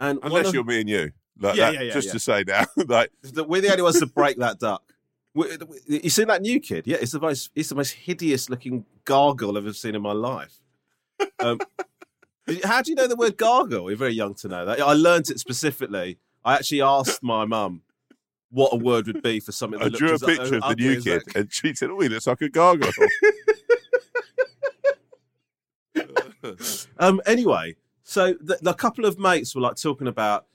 and Unless of- you're me and you. Like Yeah, that, yeah, yeah, just yeah. to say now, like, the- we're the only ones to break that duck. You seen that new kid? Yeah, it's the most it's the most hideous looking gargle I've ever seen in my life. Um, how do you know the word gargle? You're very young to know that. I learnt it specifically. I actually asked my mum what a word would be for something. I drew a picture of the new kid, that. and she said, "Oh, he looks like a gargoyle." Um. Anyway, so the, the couple of mates were like talking about,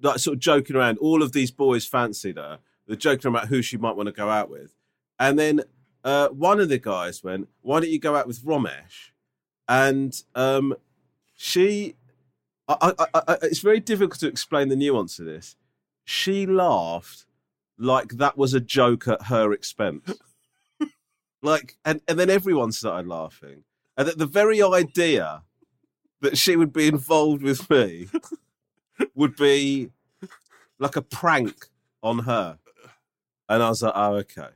like sort of joking around. All of these boys fancied her. They're joking about who she might want to go out with, and then uh, one of the guys went, "Why don't you go out with Romesh?" And um, she, I, I, I, I- it's very difficult to explain the nuance of this. She laughed like that was a joke at her expense. like, and, and then everyone started laughing. And the, the very idea that she would be involved with me would be like a prank on her. And I was like, oh, okay.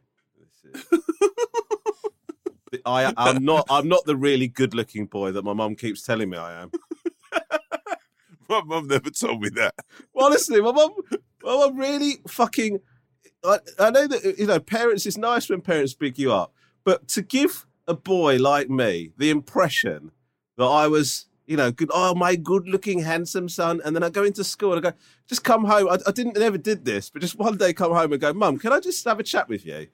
I, I'm not. I'm not the really good-looking boy that my mum keeps telling me I am. My mum never told me that. Well, Honestly, my mum, my mum really fucking. I, I know that you know parents. It's nice when parents big you up, but to give a boy like me the impression that I was, you know, good. Oh, my good-looking, handsome son, and then I go into school and I go, just come home. I, I didn't never did this, but just one day come home and go, Mum, can I just have a chat with you?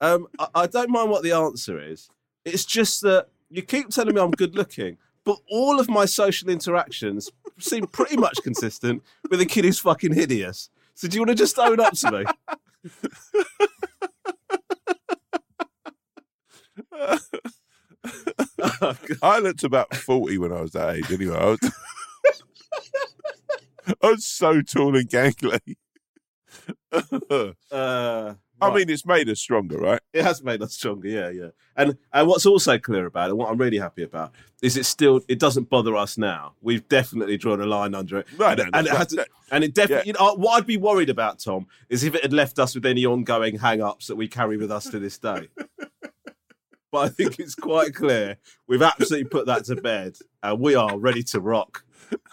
Um, I, I don't mind what the answer is. It's just that you keep telling me I'm good-looking. But all of my social interactions seem pretty much consistent with a kid who's fucking hideous. So do you want to just own up to me? I looked about 40 when I was that age, anyway. I was, I was so tall and gangly. Uh, I right. mean, it's made us stronger, right? it has made us stronger. Yeah, yeah. And and what's also clear about it, what I'm really happy about, is it still it doesn't bother us now. We've definitely drawn a line under it. No, and, no, and it has right. to, and it definitely. You know, what I'd be worried about, Tom, is if it had left us with any ongoing hang-ups that we carry with us to this day. But I think it's quite clear we've absolutely put that to bed, and we are ready to rock.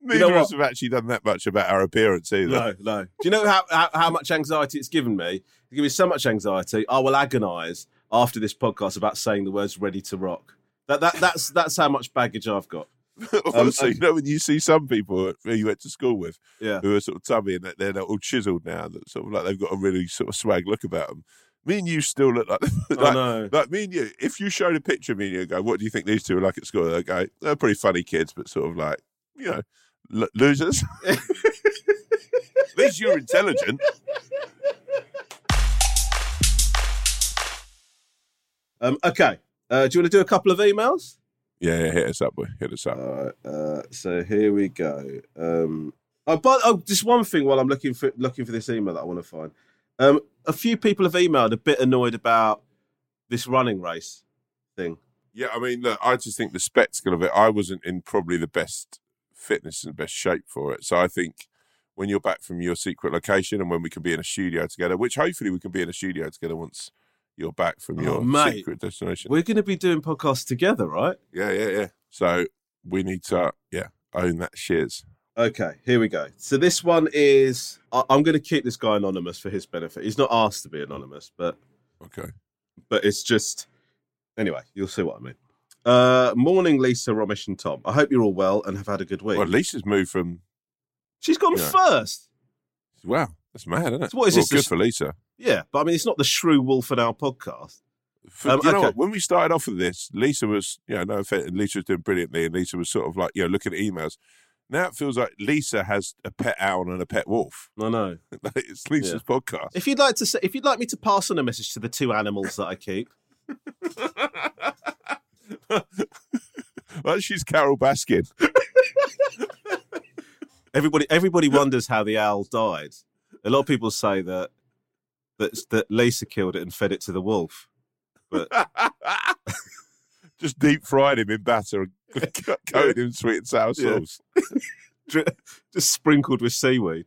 Neither know of us have actually done that much about our appearance either. No, no. Do you know how, how, how much anxiety it's given me? It's given me so much anxiety. I will agonise after this podcast about saying the words "ready to rock." That that that's that's how much baggage I've got. um, you know, when you see some people who you went to school with Yeah, who are sort of tubby and that they're all chiseled now, that sort of like they've got a really sort of swag look about them. Me and you still look like, I like, know. like me and you. If you showed a picture of me and you go, "What do you think these two are like at school?" They go, "They're pretty funny kids, but sort of like, you know, l- losers." at least you're intelligent. Um, okay. Uh, do you want to do a couple of emails? Yeah, yeah, hit us up, boy. Hit us up. All right. Uh, so here we go. Um, oh, but oh, just one thing while I'm looking for looking for this email that I want to find. Um, a few people have emailed a bit annoyed about this running race thing. Yeah, I mean, look, I just think the spectacle of it. I wasn't in probably the best fitness and best shape for it. So I think when you're back from your secret location and when we can be in a studio together, which hopefully we can be in a studio together once you're back from Oh, your mate. secret destination. We're going to be doing podcasts together, right? yeah, yeah, yeah. So we need to, yeah, own that shiz. Okay, here we go. So this one is I- I'm going to keep this guy anonymous for his benefit. He's not asked to be anonymous, but Okay. but it's just anyway. You'll see what I mean. Uh, morning, Lisa, Romesh, and Tom. I hope you're all well and have had a good week. Well, Lisa's moved from, She's gone Yeah. first. wow, that's mad, isn't it? So what is well, this, Good this- for Lisa. Yeah, but I mean, it's not the Shrew Wolf and Owl podcast. For, Um, you know what? When we started off with this, Lisa was, you know, no offense, and Lisa was doing brilliantly, and Lisa was sort of like, you know, looking at emails. Now it feels like Lisa has a pet owl and a pet wolf. I know. It's Lisa's podcast. If you'd like to, say, if you'd like me to pass on a message to the two animals that I keep, well, she's Carole Baskin. everybody everybody wonders how the owl died. A lot of people say that that that Lisa killed it and fed it to the wolf. But Just deep fried him in batter and coated him in sweet and sour sauce. just sprinkled with seaweed.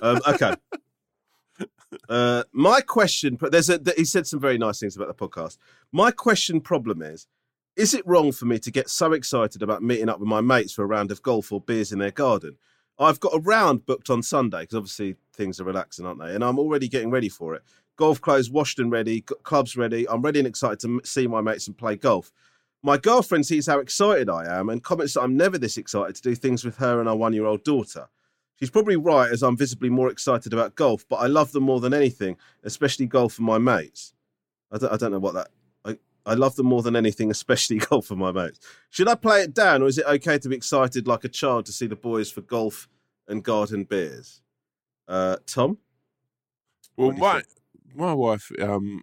Um, okay. Uh, my question, there's a, he said some very nice things about the podcast. My question problem is, is it wrong for me to get so excited about meeting up with my mates for a round of golf or beers in their garden? I've got a round booked on Sunday because obviously things are relaxing, aren't they? And I'm already getting ready for it. Golf clothes washed and ready, clubs ready. I'm ready and excited to see my mates and play golf. My girlfriend sees how excited I am and comments that I'm never this excited to do things with her and our one year old daughter. She's probably right, as I'm visibly more excited about golf, but I love them more than anything, especially golf and my mates. I don't, I don't know what that. I, love them more than anything, especially golf for my mates. Should I play it down, or is it okay to be excited like a child to see the boys for golf and garden beers? Uh, Tom? Well, do you my my wife, um,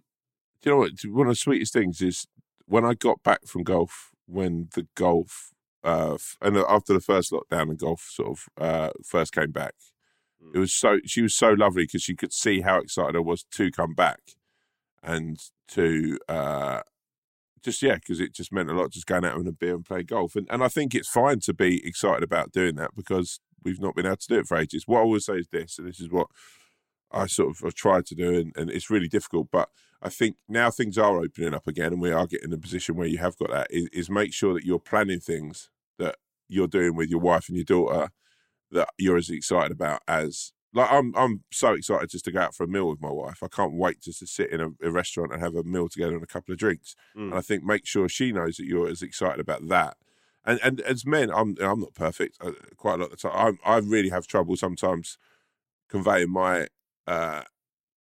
do you know what? One of the sweetest things is when I got back from golf, when the golf, uh, and after the first lockdown and golf sort of uh, first came back, Mm. it was so she was so lovely because she could see how excited I was to come back and to uh, just yeah, because it just meant a lot just going out on a beer and playing golf. And and I think it's fine to be excited about doing that because we've not been able to do it for ages. What I would say is this, and this is what I sort of have tried to do, and, and it's really difficult. But I think now things are opening up again, and we are getting in a position where you have got that. Is, is make sure that you're planning things that you're doing with your wife and your daughter that you're as excited about as like I'm I'm so excited just to go out for a meal with my wife. I can't wait just to sit in a, a restaurant and have a meal together and a couple of drinks. Mm. And I think make sure she knows that you're as excited about that. And and as men, I'm I'm not perfect. uh, Quite a lot of the time, I I really have trouble sometimes conveying my uh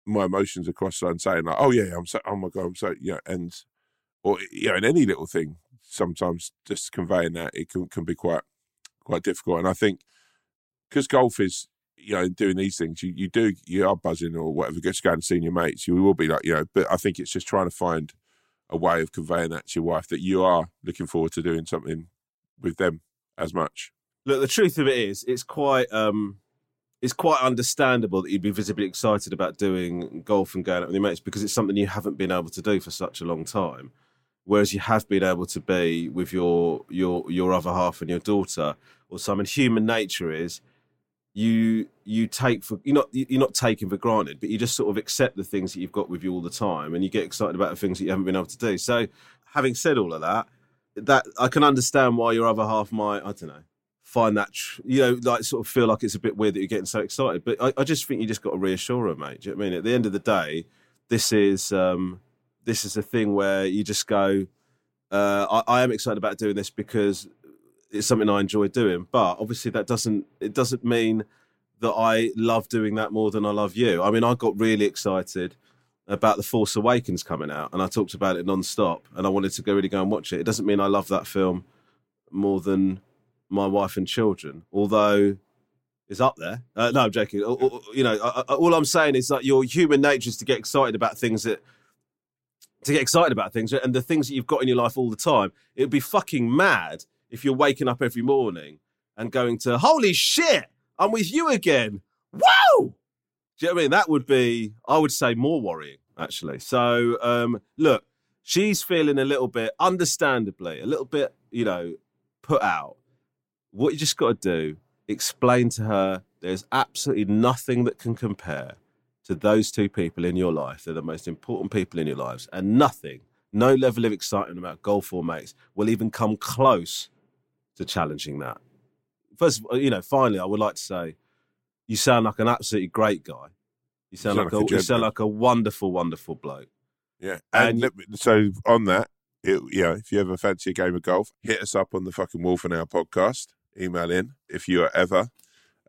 my emotions across and saying like, oh yeah, I'm so oh my god, I'm so yeah, and or you know, in any little thing, sometimes just conveying that it can can be quite quite difficult. And I think because golf is you know doing these things, you you do you are buzzing or whatever, just go and seeing your mates, you will be like you know. But I think it's just trying to find a way of conveying that to your wife that you are looking forward to doing something with them as much. Look, the truth of it is, it's quite um, it's quite understandable that you'd be visibly excited about doing golf and going out with your mates because it's something you haven't been able to do for such a long time. Whereas you have been able to be with your your your other half and your daughter or someone. Human nature is you you take for you're not you're not taking for granted, but you just sort of accept the things that you've got with you all the time, and you get excited about the things that you haven't been able to do. So, having said all of that, that I can understand why your other half might I don't know find that you know like sort of feel like it's a bit weird that you're getting so excited. But I, I just think you just got to reassure her, mate. You know I mean? At the end of the day, this is um this is a thing where you just go. Uh, I, I am excited about doing this because it's something I enjoy doing. But obviously, that doesn't it doesn't mean that I love doing that more than I love you. I mean, I got really excited about the Force Awakens coming out, and I talked about it non-stop, and I wanted to go really go and watch it. It doesn't mean I love that film more than my wife and children, although it's up there. Uh, no, I'm joking. You know, all I'm saying is that your human nature is to get excited about things that to get excited about things and the things that you've got in your life all the time. It would be fucking mad if you're waking up every morning and going to, holy shit, I'm with you again. Whoa! Do you know what I mean? That would be, I would say, more worrying, actually. So, um, look, she's feeling a little bit, understandably, a little bit, you know, put out. What you just got to do, explain to her there's absolutely nothing that can compare to those two people in your life. They're the most important people in your lives, and nothing, no level of excitement about golf or mates will even come close to challenging that. First, you know, finally, I would like to say, you sound like an absolutely great guy. You sound, sound like, like a a, you sound like a wonderful, wonderful bloke. Yeah, And and, let me- so on that, it, you know, if you ever fancy a game of golf, hit us up on the fucking Wolf and Owl podcast. Email in if you are ever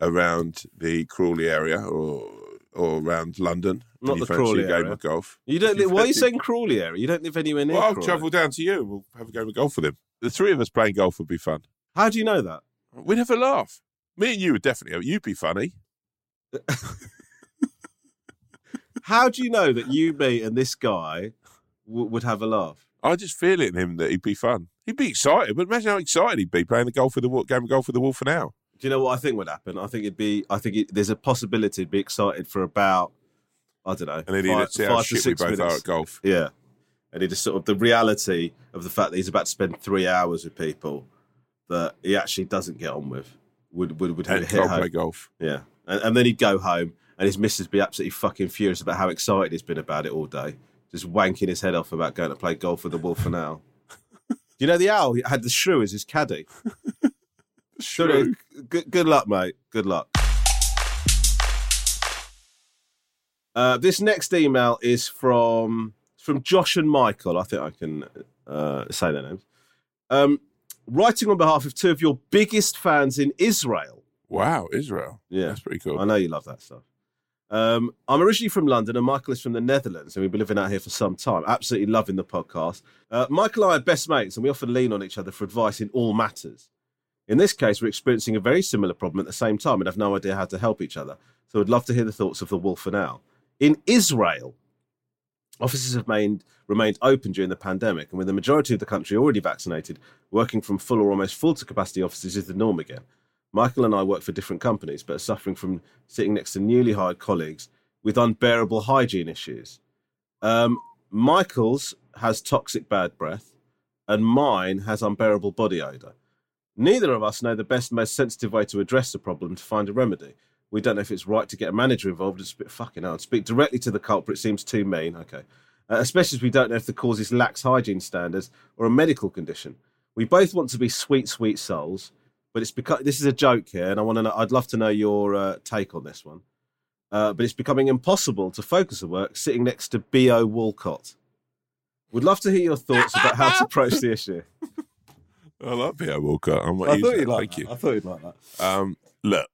around the Crawley area or or around London. Not you the Crawley a game area. of golf. You don't. Live, why are you saying Crawley area? You don't live anywhere near. Well, I'll Crawley. travel down to you. We'll have a game of golf with him. The three of us playing golf would be fun. How do you know that? We'd have a laugh. Me and you would definitely. You'd be funny. How do you know that you, me, and this guy w- would have a laugh? I just feel it in him that he'd be fun. He'd be excited, but imagine how excited he'd be playing the golf with the game of golf with the Wolf for now. Do you know what I think would happen? I think it'd be. I think it, there's a possibility he'd be excited for about. I don't know. And then he'd five- see how shit we both are minutes. at golf. Yeah, and he just sort of the reality of the fact that he's about to spend three hours with people that he actually doesn't get on with would would would And hit home. play golf. Yeah, and, and then he'd go home, and his missus be absolutely fucking furious about how excited he's been about it all day, just wanking his head off about going to play golf with the wolf and owl. You know the owl had the shrew as his caddy? True. Good, good luck, mate. Good luck. Uh, this next email is from from Josh and Michael. I think I can uh, say their names. Um, writing on behalf of two of your biggest fans in Israel. Wow, Israel. Yeah. That's pretty cool. I know you love that stuff. Um, I'm originally from London, and Michael is from the Netherlands, and we've been living out here for some time. Absolutely loving the podcast. Uh, Michael and I are best mates, and we often lean on each other for advice in all matters. In this case, we're experiencing a very similar problem at the same time and have no idea how to help each other. So I'd love to hear the thoughts of the wolf and owl. In Israel, offices have remained, open during the pandemic, and with the majority of the country already vaccinated, working from full or almost full to capacity offices is the norm again. Michael and I work for different companies, but are suffering from sitting next to newly hired colleagues with unbearable hygiene issues. Um, Michael's has toxic bad breath. and mine has unbearable body odor. Neither of us know the best, most sensitive way to address the problem to find a remedy. We don't know if it's right to get a manager involved and speak, fucking hell, and speak directly to the culprit seems too mean. Okay. Uh, especially as we don't know if the cause is lax hygiene standards or a medical condition. We both want to be sweet, sweet souls, but it's because this is a joke here, and I want to know. I'd love to know your uh, take on this one. Uh, but it's becoming impossible to focus the work sitting next to B.O. Walcott. Would love to hear your thoughts about how to approach the issue. I like Peter Walker. I, might I thought you'd like Thank that. you. I thought you'd like that. Um, look,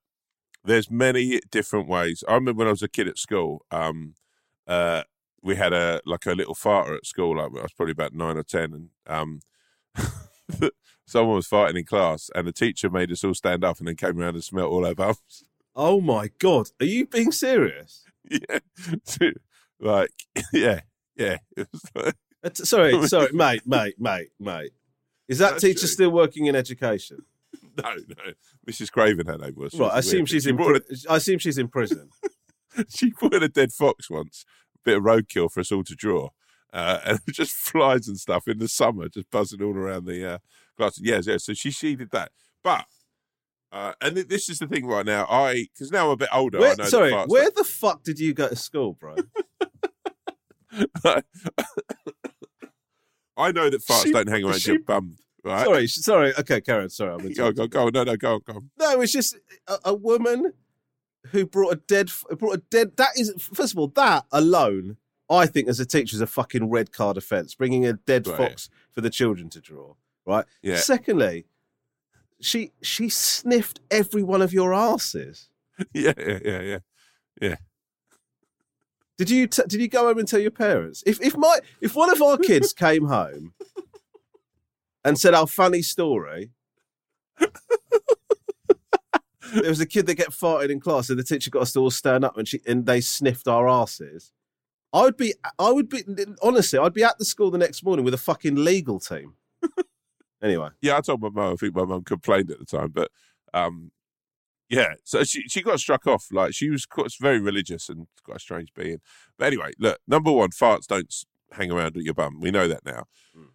there's many different ways. I remember when I was a kid at school. Um, uh, we had a like a little farter at school. Like I was probably about nine or ten, and um, someone was fighting in class, and the teacher made us all stand up, and then came around and smelt all our bums. Oh my god, are you being serious? yeah, like yeah, yeah. Like, Uh, sorry, sorry, mate, mate, mate, mate. Is that That's teacher true. still working in education? no, no. Mrs. Craven, her name was. Right, I a assume weird she's in. Pri- I assume she's in prison. a, she brought a dead fox once, a bit of roadkill for us all to draw, uh, and just flies and stuff in the summer, just buzzing all around the uh, class. Yes, yeah. So she she did that, but. Uh, and th- this is the thing right now. I because now I'm a bit older. I Where, know sorry, farts where the fuck did you go to school, bro? I know that farts She- don't hang around she- your bum, right? sorry, sorry. Okay, Karen, sorry. I'm Go, go, go. No, no, go, go. No, it's just a, a woman who brought a dead, brought a dead. That is, first of all, that alone, I think, as a teacher, is a fucking red card offence. Bringing a dead Right. fox for the children to draw, right? Yeah. Secondly, she she sniffed every one of your asses. Yeah, yeah, yeah, yeah. Did you t- did you go home and tell your parents? If if my if one of our kids came home and said our funny story, there was a kid that get farted in class, and the teacher got us to all stand up, and she and they sniffed our asses. I would be I would be honestly I'd be at the school the next morning with a fucking legal team. anyway, Yeah, I told my mum. I think my mum complained at the time, but um, yeah. So she she got struck off. Like she was quite, very religious and quite a strange being. But anyway, look. Number one, farts don't hang around at your bum. We know that now. Uh,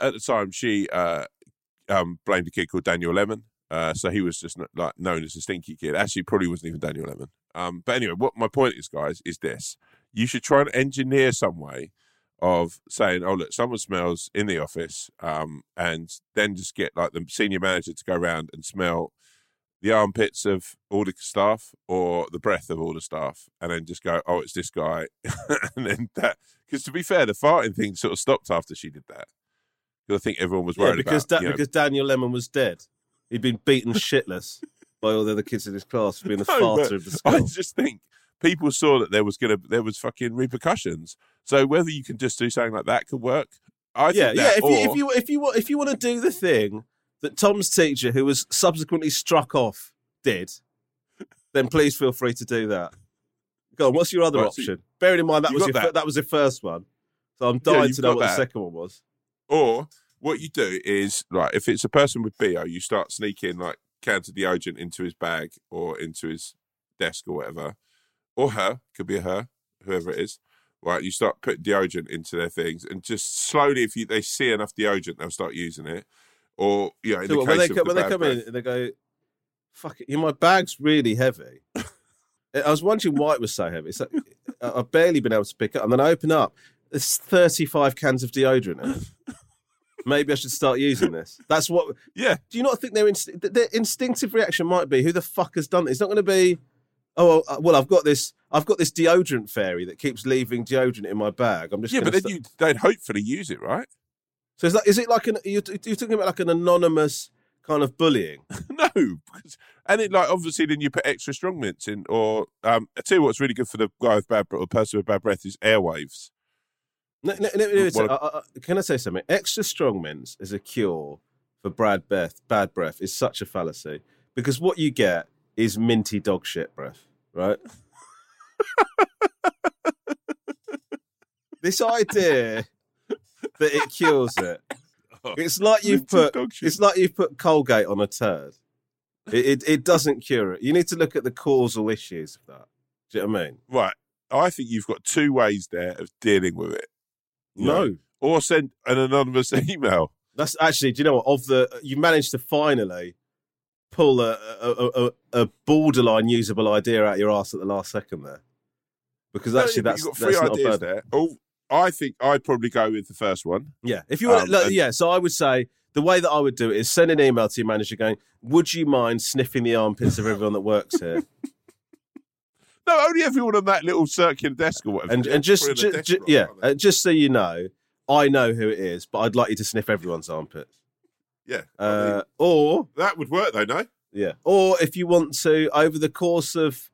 at the time, she uh, um, blamed a kid called Daniel Lemon. Uh, so he was just like known as a stinky kid. Actually, probably wasn't even Daniel Lemon. Um, but anyway, what my point is, guys, is this: you should try and engineer some way of saying, "Oh, look, someone smells in the office," um, and then just get like the senior manager to go around and smell the armpits of all the staff or the breath of all the staff, and then just go, "Oh, it's this guy," and then that. Because to be fair, the farting thing sort of stopped after she did that. I think everyone was yeah, worried because about da- you know, because Daniel Lemon was dead. He'd been beaten shitless by all the other kids in his class for being the No, farter of the school. I just think people saw that there was gonna there was fucking repercussions. So whether you can just do something like that could work. I yeah, yeah. that, If or, you if you if you want if you want to do the thing that Tom's teacher, who was subsequently struck off, did, then please feel free to do that. Go on. What's your other Right, so option? Bearing in mind that was your, that. that was your first one, so I'm dying you've to know what the second one was. Or what you do is like if it's a person with bo, you start sneaking like counter deodorant into his bag or into his desk or whatever, or her could be her, whoever it is. Right, you start putting deodorant into their things, and just slowly, if you they see enough deodorant, they'll start using it. Or you know, in So the what, when they of come, the when they come in, they go, "Fuck it, my bag's really heavy." I was wondering why it was so heavy. It's like, I- I've barely been able to pick it up, and then I open up. There's 35 cans of deodorant in it. Maybe I should start using this. That's what. yeah, Do you not think their inst- their instinctive reaction might be, "Who the fuck has done this?" It's not going to be, "Oh, well, uh, I've got this. I've got this deodorant fairy that keeps leaving deodorant in my bag. I'm just yeah, but then st-" you they'd hopefully use it, right? So is that is it like an you're, you're talking about like an anonymous kind of bullying? no, because, and it like obviously then you put extra strong mints in, or um, I tell you what's really good for the guy with bad breath or person with bad breath is airwaves. No, no, no, no, What- I- I- I- can I say something? Extra strong mints is a cure for bad breath. Bad breath is such a fallacy because what you get is minty dog shit breath, right? this idea that it cures it. Oh, it's like you've put it's like you've put Colgate on a turd. It, it it doesn't cure it. You need to look at the causal issues of that. Do you know what I mean? Right, I think you've got two ways there of dealing with it. No. or send an anonymous email. That's actually. Do you know what? Of the, you managed to finally pull a a, a, a- borderline usable idea out your ass at the last second there. Because actually, but that's you've got three that's not ideas there. Oh, I think I'd probably go with the first one. Yeah, if you want, Um, look, yeah. So I would say the way that I would do it is send an email to your manager going, "Would you mind sniffing the armpits of everyone that works here?" No, only everyone on that little circular desk or whatever. and and just, three on a ju- desk ju- roll, yeah, uh, just so you know, I know who it is, but I'd like you to sniff everyone's armpits. yeah. I mean, Uh, or that would work though, no? yeah, or if you want to, over the course of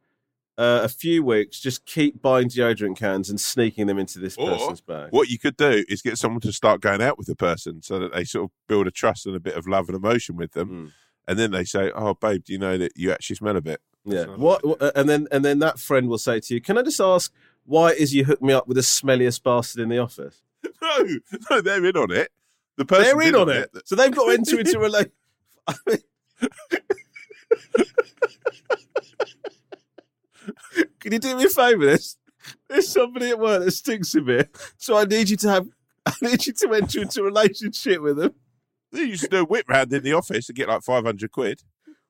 uh, a few weeks, just keep buying deodorant cans and sneaking them into this Or person's bag. What you could do is get someone to start going out with the person so that they sort of build a trust and a bit of love and emotion with them. Mm. And then they say, Oh, babe, do you know that you actually smell a bit? Yeah. What? what- And then and then that friend will say to you, "Can I just ask why is you hooked me up with the smelliest bastard in the office?" No, no, they're in on it. The person They're in on it, so they've got to enter into a relation. I mean, Can you do me a favour? There's, there's somebody at work that stinks a bit, so I need you to have. I need you to enter into a relationship with them. They used to do a whip round in the office and get like 500 quid.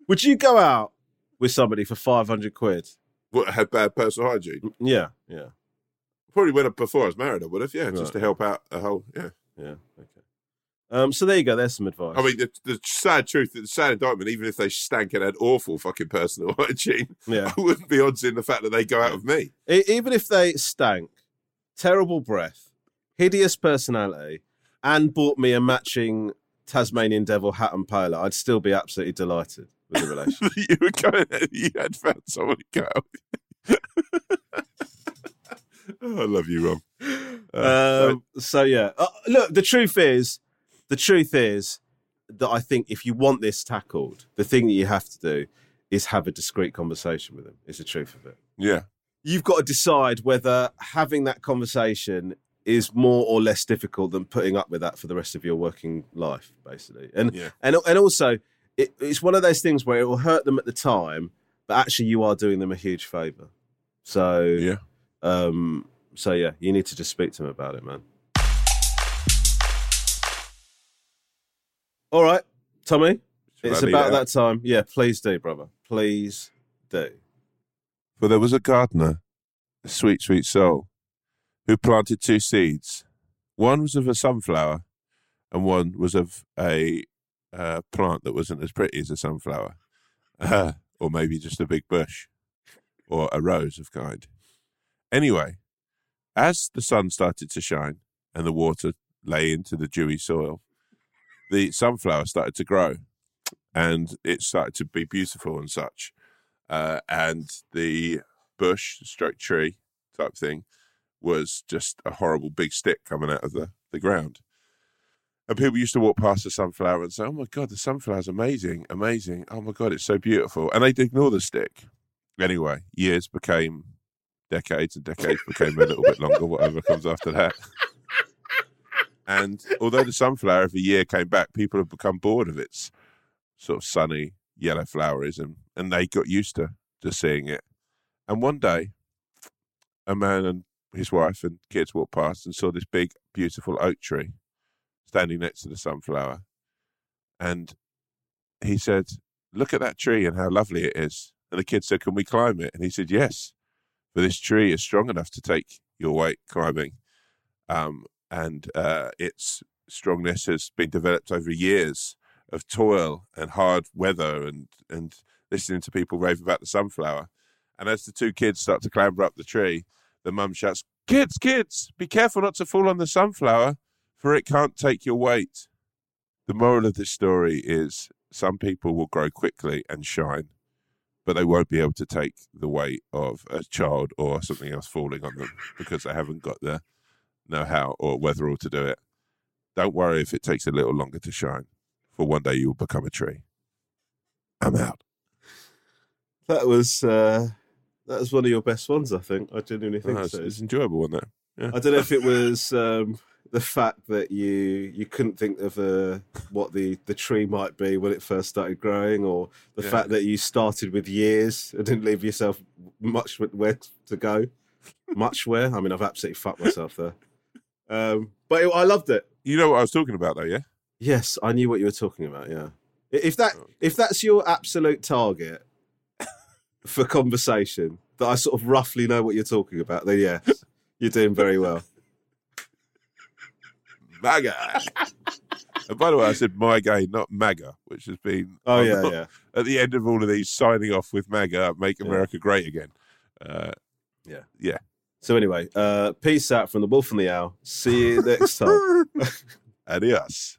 Would you go out with somebody for five hundred quid? What had bad personal hygiene? Yeah, yeah, Probably went up before I was married, I would have, yeah, Right. just to help out a whole, yeah. yeah. Okay. Um. So there you go. There's some advice. I mean, the, the sad truth, the sad indictment, even if they stank and had awful fucking personal hygiene, yeah. I wouldn't be odds in the fact that they go out with me. Even if they stank, terrible breath, hideous personality, and bought me a matching Tasmanian devil hat and polo, I'd still be absolutely delighted with the relationship. you were going, you had found someone to go oh, I love you, Rom. Uh, um, so yeah, uh, look, the truth is, the truth is that I think if you want this tackled, the thing that you have to do is have a discreet conversation with them. Is the truth of it. yeah. you've got to decide whether having that conversation is more or less difficult than putting up with that for the rest of your working life, basically. And Yeah. and and also, it, it's one of those things where it will hurt them at the time, but actually, you are doing them a huge favor. So Yeah. um, so yeah, you need to just speak to them about it, man. All right, Tommy, it's about it that time. Yeah, please do, brother. Please do. For there was a gardener, a sweet, sweet soul, who planted two seeds. One was of a sunflower, and one was of a uh, plant that wasn't as pretty as a sunflower, uh, or maybe just a big bush, or a rose of kind. Anyway, as the sun started to shine and the water lay into the dewy soil, the sunflower started to grow, and it started to be beautiful and such uh, and the bush stroke tree type thing was just a horrible big stick coming out of the, the ground. And people used to walk past the sunflower and say, Oh my God, the sunflower's amazing, amazing. Oh my God, it's so beautiful. And they'd ignore the stick. Anyway, years became decades and decades became a little bit longer, whatever comes after that. And although the sunflower every year came back, people have become bored of its sort of sunny yellow flowerism, and they got used to to seeing it. And one day, a man and his wife and kids walked past and saw this big, beautiful oak tree standing next to the sunflower, and he said, "Look at that tree and how lovely it is." And the kid said, "Can we climb it?" And he said, "Yes, for this tree is strong enough to take your weight climbing." Um, and uh, its strongness has been developed over years of toil and hard weather and and listening to people rave about the sunflower. And as the two kids start to clamber up the tree, the mum shouts, "Kids, kids, be careful not to fall on the sunflower, for it can't take your weight." The moral of this story is some people will grow quickly and shine, but they won't be able to take the weight of a child or something else falling on them because they haven't got the know-how or wherewithal to do it. Don't worry if it takes a little longer to shine, for one day you will become a tree. I'm out. That was uh, that was one of your best ones, I think. I genuinely think Oh, so. it's enjoyable, wasn't it? Yeah. I don't know if it was um, the fact that you you couldn't think of uh, what the, the tree might be when it first started growing, or the Yeah. fact that you started with years and didn't leave yourself much where to go. Much where? I mean, I've absolutely fucked myself there. Um, but it, I loved it. You know what I was talking about, though, yeah? Yes, I knew what you were talking about. Yeah, if that if that's your absolute target for conversation, that I sort of roughly know what you're talking about, then yes, you're doing very well. MAGA. and by the way, I said my gay, not MAGA, which has been Oh I'm yeah, not- yeah. at the end of all of these signing off with MAGA, make Yeah. America great again. Uh, Yeah. yeah. So anyway, uh, peace out from the Wolf and the Owl. See you next time. Adios.